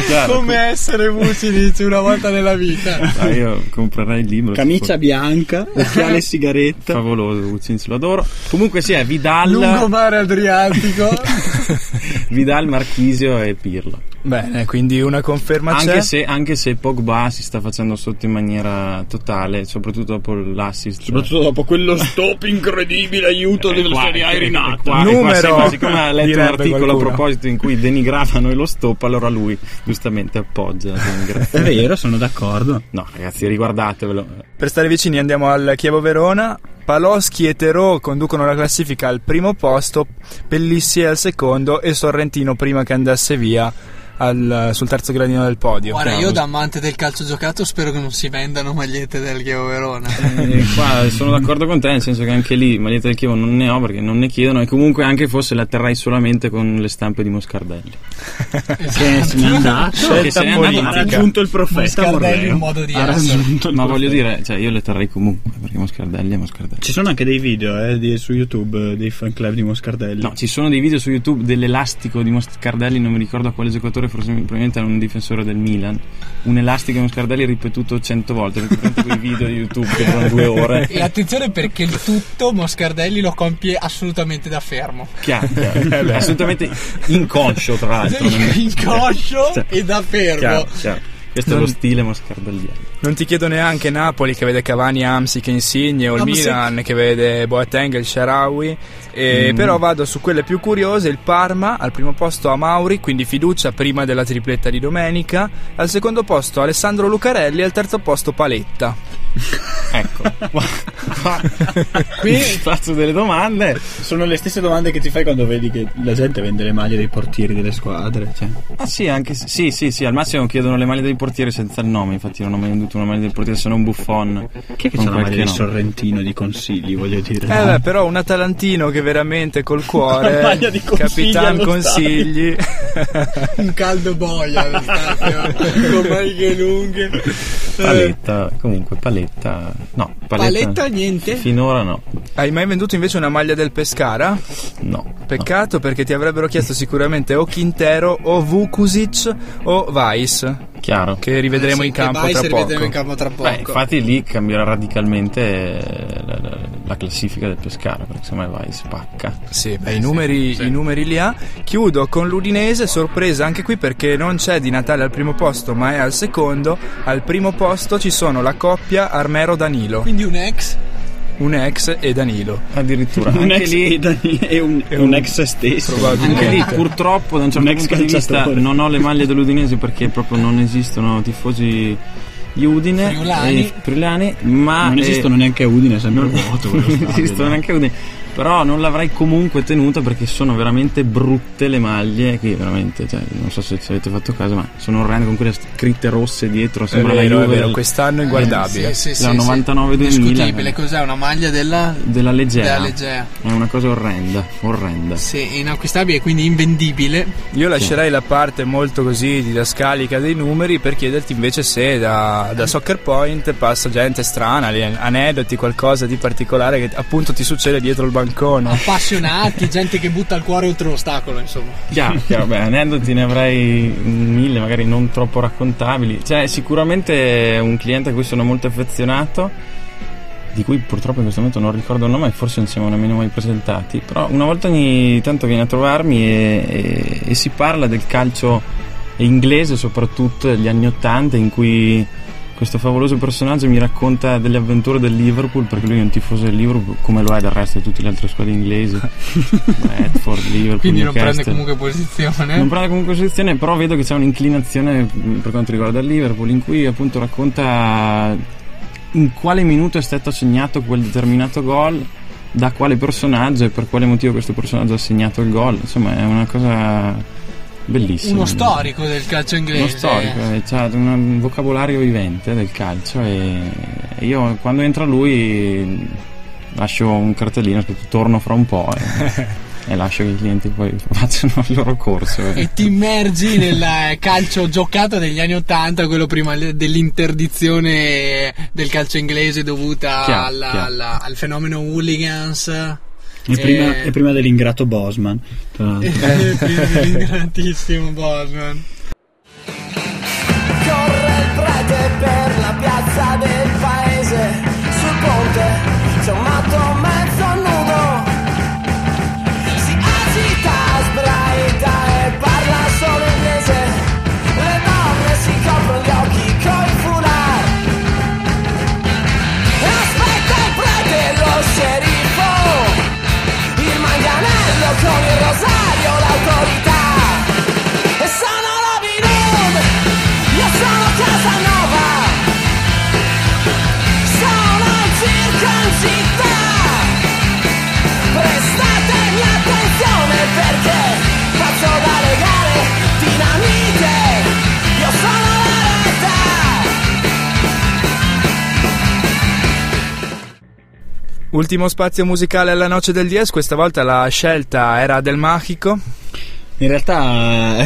Chiaro. Come essere Vucinic una volta nella vita. Ah, io comprerei il libro. Camicia bianca, occhiale e sigaretta. Favoloso, Vucinic lo adoro. Comunque sì, è Vidal, Lungomare Adriatico. Vidal, Marchisio e Pirlo. Bene, quindi una conferma c'è. Anche se, anche se Pogba si sta facendo sotto in maniera totale, soprattutto dopo l'assist. Soprattutto dopo quello stop incredibile aiuto della qua- Serie A qua- qua Numero, sembra, siccome ha letto un articolo qualcuno. a proposito in cui denigravano lo stop, allora lui giustamente appoggia. È vero, sono d'accordo. No, ragazzi, riguardatevelo. Per stare vicini andiamo al Chievo Verona. Paloschi e Terò conducono la classifica al primo posto, Pellissi al secondo e Sorrentino prima che andasse via al- sul terzo gradino del podio. Guarda, io da amante del calcio giocato spero che non si vendano magliette del Chievo Verona. Eh, qua sono d'accordo con te, nel senso che anche lì maglietta del Chievo non ne ho perché non ne chiedono e comunque anche fosse la terrei solamente con le stampe di Moscardelli. Che se n'è andato. Che se n'è andato, Ha raggiunto il profeta Moscardelli in modo di Ma voglio dire, cioè io le terrei comunque perché Moscardelli è Moscardelli. Ci sono anche dei video eh, di- su YouTube eh, dei fan club di Moscardelli. No, ci sono dei video su YouTube dell'elastico di Moscardelli, non mi ricordo a quale giocatore, forse probabilmente era un difensore del Milan. Un elastico di Moscardelli ripetuto cento volte, praticamente quei video di YouTube che durano due ore. E attenzione perché il tutto Moscardelli lo compie assolutamente da fermo. Chiaro, chiaro. assolutamente inconscio tra l'altro. Inconscio Cioè, e da fermo. chiaro, Questo è Non- lo stile Moscardelliano. Non ti chiedo neanche Napoli che vede Cavani, Amsic Insigne o il Amsic. Milan che vede Boateng il Sharawi. E Mm. Però vado su quelle più curiose: il Parma al primo posto a Mauri, quindi fiducia prima della tripletta di domenica. Al secondo posto Alessandro Lucarelli e al terzo posto Paletta. Ecco, Qui faccio delle domande. Sono le stesse domande che ti fai quando vedi che la gente vende le maglie dei portieri delle squadre. Cioè. Ah sì, anche se- sì, sì, sì, al massimo chiedono le maglie dei portieri senza il nome, infatti non ho mai venduto una maglia del portiere se non Buffon. Chi è che con c'ha la maglia nome. Sorrentino di consigli, voglio dire. Eh beh, però un atalantino che veramente col cuore, maglia di consigli capitan consigli. Un caldo boia con maglie lunghe. Paletta, comunque paletta. No, paletta. Paletta, niente? Finora no. Hai mai venduto invece una maglia del Pescara? No. Peccato perché ti avrebbero chiesto sicuramente o Quintero o Vukusic o Weiss. Chiaro. Che rivedremo Sì, in che campo tra rivedremo poco. in campo tra poco. Beh, infatti lì cambierà radicalmente eh, la, la- la classifica del Pescara, perché se mai vai spacca. Sì, beh, i, numeri, i numeri li ha. Chiudo con l'Udinese, sorpresa anche qui perché non c'è Di Natale al primo posto, ma è al secondo. Al primo posto ci sono la coppia Armero-Danilo, Quindi un ex. Un ex e Danilo. Addirittura. un anche ex lì e un, È un un- ex stesso. probabilmente. Anche lì purtroppo da un certo Un punto di vista non ho le maglie dell'Udinese perché proprio non esistono tifosi di Udine Friulani. e friulani, ma non eh, esistono neanche a Udine, è sempre vuoto. non esistono neanche Udine. Però non l'avrei comunque tenuta perché sono veramente brutte le maglie. Qui veramente, cioè, non so se ci avete fatto caso, ma sono orrende con quelle scritte rosse dietro. Sembra vero, la è Juve vero, quest'anno inguardabile. Sì, sì, La sì, 99-2000. sì. Indiscutibile, cos'è? Una maglia della... della Legea. Della Legea. È una cosa orrenda, orrenda. Sì, inacquistabile, quindi invendibile. Io lascerei la parte molto così didascalica dei numeri per chiederti invece se da, da Soccer Point passa gente strana, aneddoti, qualcosa di particolare che appunto ti succede dietro il bancone. Appassionati, gente che butta il cuore oltre l'ostacolo, insomma. Chiaro, chiaro, beh, aneddoti ne avrei mille, magari non troppo raccontabili. Cioè, sicuramente un cliente a cui sono molto affezionato, di cui purtroppo in questo momento non ricordo il nome e forse non siamo nemmeno mai presentati, però una volta ogni tanto viene a trovarmi e, e- e si parla del calcio inglese, soprattutto degli anni Ottanta, in cui questo favoloso personaggio mi racconta delle avventure del Liverpool, perché lui è un tifoso del Liverpool, come lo è del resto di tutte le altre squadre inglesi. Bradford, Liverpool, Quindi non prende comunque posizione. Non prende comunque posizione, però vedo che c'è un'inclinazione mh, per quanto riguarda il Liverpool, in cui appunto racconta in quale minuto è stato segnato quel determinato gol, da quale personaggio e per quale motivo questo personaggio ha segnato il gol. Insomma, è una cosa bellissima. Uno storico del calcio inglese. Uno storico, eh, c'ha un vocabolario vivente del calcio e io quando entra lui lascio un cartellino, scritto torno fra un po' e, e lascio che i clienti poi facciano il loro corso. E ti immergi nel eh, calcio giocato degli anni 80, quello prima dell'interdizione del calcio inglese dovuta Chiaro, alla- chiaro. alla- al fenomeno hooligans. E prima, Eh, e prima dell'ingrato Bosman. tra l'altro. e prima dell'ingrandissimo Bosman. Ultimo spazio musicale alla noce del 10, questa volta la scelta era del Magico. In realtà,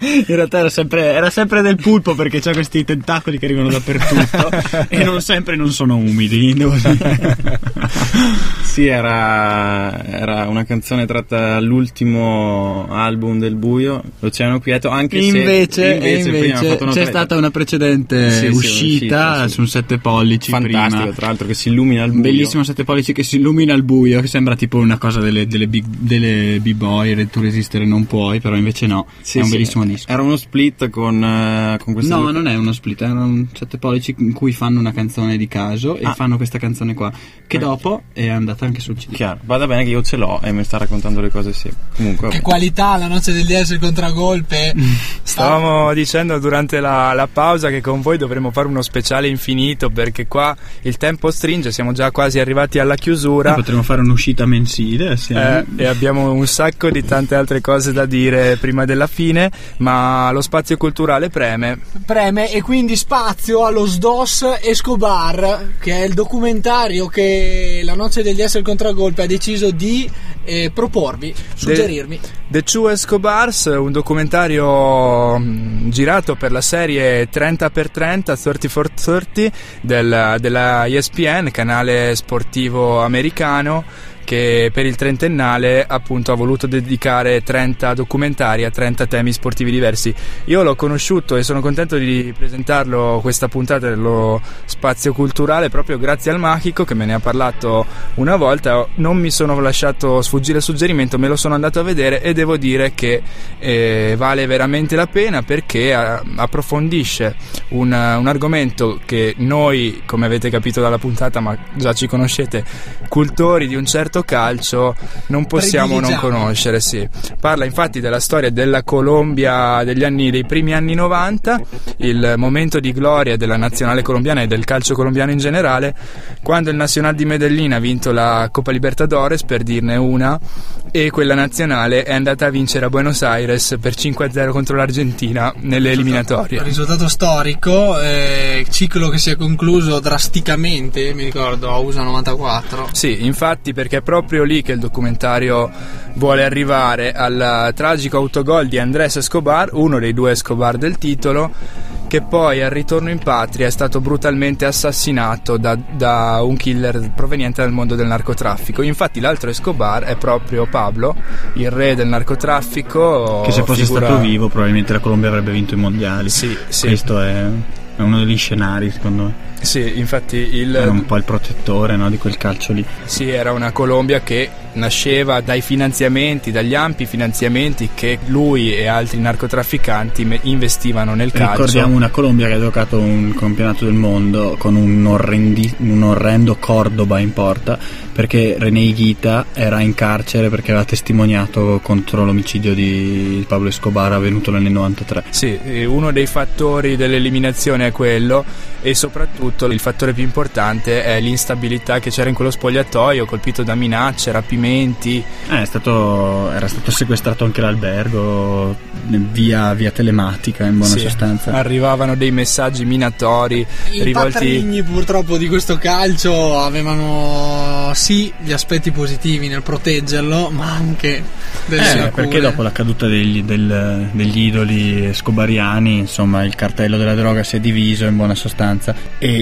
in realtà era, sempre, era sempre del pulpo perché c'ha questi tentacoli che arrivano dappertutto e non sempre non sono umidi. devo dire. Sì, era, era una canzone tratta dall'ultimo album del buio, L'Oceano Quieto, anche se invece, e prima invece fatto c'è stata una precedente Sì, sì, uscita un'uscita, sì. su un 7 pollici fantastico, prima. tra l'altro, che si illumina al buio. bellissimo 7 pollici che si illumina al buio, che sembra tipo una cosa delle, delle big- delle b-boy, Red to Resistere non puoi, però invece no. Sì, è un sì. bellissimo disco. Era uno split con, eh, con queste No, due- non è uno split, erano 7 pollici in cui fanno una canzone di caso e Ah. fanno questa canzone qua, che Eh. dopo è andata anche sul CD. Chiaro, vada bene che io ce l'ho e mi sta raccontando le cose sì. Comunque, Che qualità la noce del DS il contragolpe. Stavamo dicendo durante la, la pausa che con voi dovremmo fare uno speciale infinito perché qua il tempo stringe, siamo già quasi arrivati alla chiusura. Potremmo fare un'uscita mensile assieme. Eh, e abbiamo un sacco di tante altre cose da dire prima della fine, ma lo spazio culturale preme. preme e quindi spazio allo SDOS Escobar che è il documentario che la noce degli esseri contragolpe ha deciso di eh, proporvi, suggerirmi. The True Escobars, un documentario mh, girato per la serie 30x30, 30x30 del- della ESPN, canale sportivo americano che per il trentennale appunto ha voluto dedicare 30 documentari a 30 temi sportivi diversi. Io l'ho conosciuto e sono contento di presentarlo questa puntata dello spazio culturale proprio grazie al Machico che me ne ha parlato una volta. Non mi sono lasciato sfuggire il suggerimento, me lo sono andato a vedere e devo dire che eh, vale veramente la pena perché eh, approfondisce un, un argomento che noi, come avete capito dalla puntata, ma già ci conoscete, cultori di un certo calcio non possiamo non conoscere, sì. Parla infatti della storia della Colombia degli anni, dei primi anni 90, il momento di gloria della nazionale colombiana e del calcio colombiano in generale, quando il Nacional di Medellin ha vinto la Coppa Libertadores, per dirne una, e quella nazionale è andata a vincere a Buenos Aires per 5-0 contro l'Argentina nelle eliminatorie. Risultato storico, eh, ciclo che si è concluso drasticamente, mi ricordo a USA 94. Sì, infatti perché è proprio lì che il documentario vuole arrivare al tragico autogol di Andrés Escobar, uno dei due Escobar del titolo, che poi al ritorno in patria è stato brutalmente assassinato da, da un killer proveniente dal mondo del narcotraffico. Infatti l'altro Escobar è proprio Pablo, il re del narcotraffico. Che se fosse figura- stato vivo probabilmente la Colombia avrebbe vinto i mondiali. Sì, sì. Questo è, è uno degli scenari secondo me. Sì, infatti il, Era un po' il protettore no, di quel calcio lì. Sì, era una Colombia che nasceva dai finanziamenti, dagli ampi finanziamenti che lui e altri narcotrafficanti investivano nel calcio. Ricordiamo una Colombia che ha giocato un campionato del mondo con un, orrendi- un orrendo Cordoba in porta perché René Higuita era in carcere perché aveva testimoniato contro l'omicidio di Pablo Escobar avvenuto nel 93. Sì, uno dei fattori dell'eliminazione è quello e soprattutto il fattore più importante è l'instabilità che c'era in quello spogliatoio, colpito da minacce, rapimenti. Eh, è stato, era stato sequestrato anche l'albergo via, via telematica in buona Sì, sostanza. Arrivavano dei messaggi minatori I rivolti patrigni purtroppo di questo calcio avevano sì gli aspetti positivi nel proteggerlo, ma anche delle Eh, perché dopo la caduta degli, del- degli idoli scobariani, insomma, il cartello della droga si è diviso in buona sostanza. E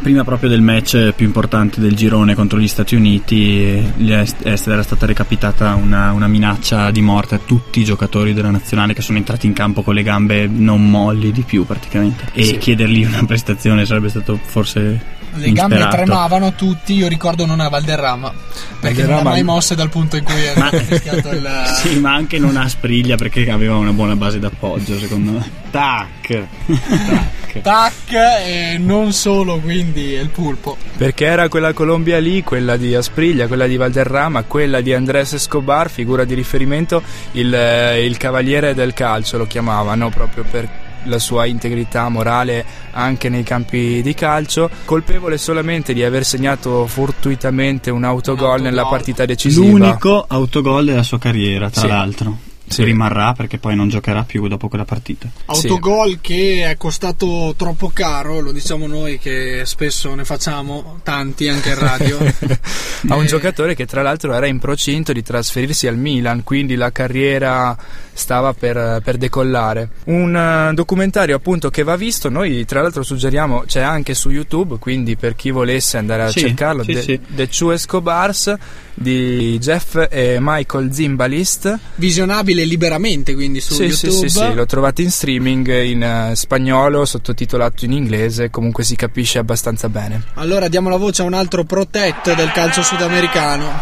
prima proprio del match più importante del girone contro gli Stati Uniti, gli era stata recapitata una, una minaccia di morte a tutti i giocatori della nazionale che sono entrati in campo con le gambe non molli di più praticamente. E Sì. chiedergli una prestazione sarebbe stato forse. Le gambe insperato. tremavano tutti, io ricordo non a Valderrama, perché non Valderrama- ha mai mosse dal punto in cui Ma- ha fischiato il... Sì, ma anche non a spriglia perché aveva una buona base d'appoggio, secondo me. Tac! Tac! Tac, e non solo quindi è il pulpo. Perché era quella Colombia lì, quella di Aspriglia, quella di Valderrama, quella di Andrés Escobar, figura di riferimento, il, eh, il cavaliere del calcio lo chiamavano proprio per la sua integrità morale anche nei campi di calcio, colpevole solamente di aver segnato fortuitamente un autogol nella partita decisiva. L'unico autogol della sua carriera, tra Sì. l'altro. Sì. Rimarrà perché poi non giocherà più dopo quella partita. Autogol che è costato troppo caro, lo diciamo noi che spesso ne facciamo tanti anche in radio. a un Eh, giocatore che tra l'altro era in procinto di trasferirsi al Milan, quindi la carriera stava per, per decollare. Un eh, documentario appunto che va visto, noi tra l'altro suggeriamo, c'è anche su YouTube, quindi per chi volesse andare a Sì, cercarlo, sì, The, sì. The True Escobars di Jeff e Michael Zimbalist. Visionabile liberamente quindi su Sì, YouTube. sì, sì, sì, lo trovate in streaming in eh, spagnolo, sottotitolato in inglese, comunque si capisce abbastanza bene. Allora diamo la voce a un altro protetto del calcio sudamericano.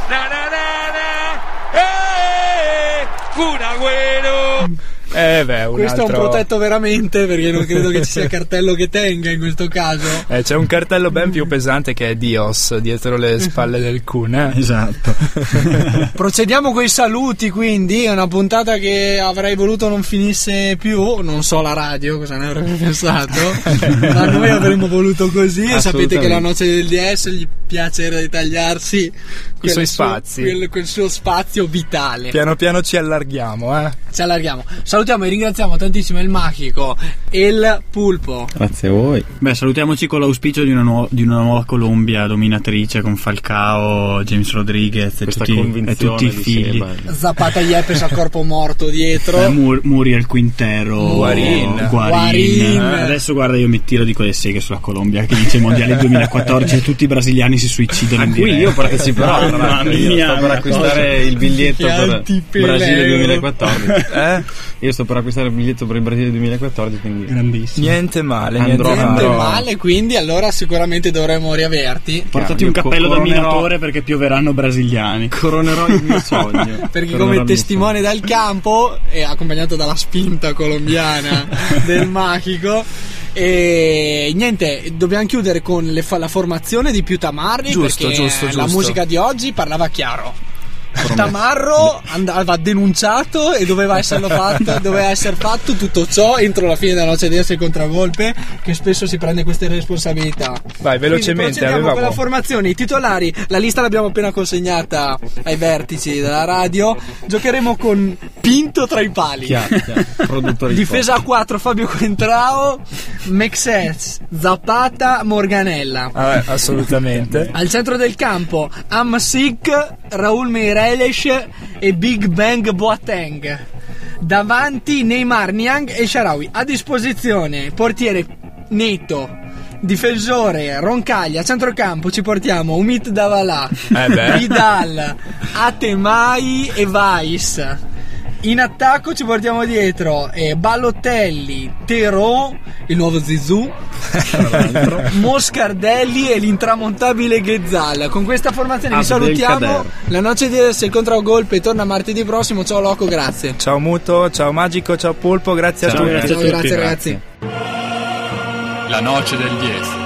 Kun Agüero. Eh beh, un Questo è un altro- protetto veramente perché non credo che ci sia cartello che tenga in questo caso. Eh, c'è un cartello ben più pesante che è Dios dietro le spalle del Kun. Eh? Esatto. Procediamo con i saluti, quindi è una puntata che avrei voluto non finisse più, non so la radio cosa ne avrebbe pensato, ma noi avremmo voluto così e sapete che la noce del DS gli piace ritagliarsi quel suoi suo- spazi. quel, quel suo spazio vitale. Piano piano ci allarghiamo, eh. Ci allarghiamo. Salutiamo e ringraziamo tantissimo il Magico e il Pulpo. Grazie a voi. Beh, salutiamoci con l'auspicio di una, nuova, di una nuova Colombia dominatrice con Falcao, James Rodriguez e tutti, e tutti i figli. Seba. Zappata Yepes al corpo morto dietro. Eh, Mur- Muriel Quintero, Guarin. Guarin. Guarin. Eh, Adesso guarda, io mi tiro di quelle seghe sulla Colombia che dice Mondiale 2014 e tutti i brasiliani si suicidano. in A cui io parteciperò, Mamma mia, sto per acquistare cosa- il biglietto Che per. Brasile 2014. Eh? Io sto per acquistare il biglietto per il Brasile 2014, quindi grandissimo. Niente male, Andrò, niente male. male, quindi allora sicuramente dovremo riaverti. Portati un cappello da minatore perché pioveranno brasiliani. Coronerò il mio sogno. Perché Coronerò come testimone dal campo è accompagnato dalla spinta colombiana del Magico. E niente, dobbiamo chiudere con le fa- la formazione di più tamarri Giusto, perché giusto, la giusto. musica di oggi parlava chiaro. Tamarro andava denunciato e doveva, esserlo fatto, doveva essere fatto tutto ciò entro la fine della noce di essere contragolpe che spesso si prende queste responsabilità. Vai, velocemente, procediamo con la formazione, i titolari, la lista l'abbiamo appena consegnata ai vertici della radio. Giocheremo con Pinto tra i pali. Chiaro, Difesa a 4 Fabio Quentrao, Mexes, Zapata, Morganella. Ah, assolutamente. Al centro del campo Amsik, Raul Meireles e Big Bang Boateng. Davanti Neymar, Niang e Sharawi. A disposizione portiere Neto, difensore Roncaglia, centrocampo ci portiamo Umit Davala, Eh. Vidal, Atemai e Vais. In attacco ci portiamo dietro eh, Balotelli, Teron, il nuovo Zizou, Moscardelli e l'intramontabile Ghezzal. Con questa formazione vi salutiamo. La noce di adesso il contragolpe torna martedì prossimo. Ciao Loco, grazie. Ciao Muto, ciao Magico, ciao Pulpo, grazie Ciao, a tutti. grazie a Ciao, tutti, grazie ragazzi. La noce del 10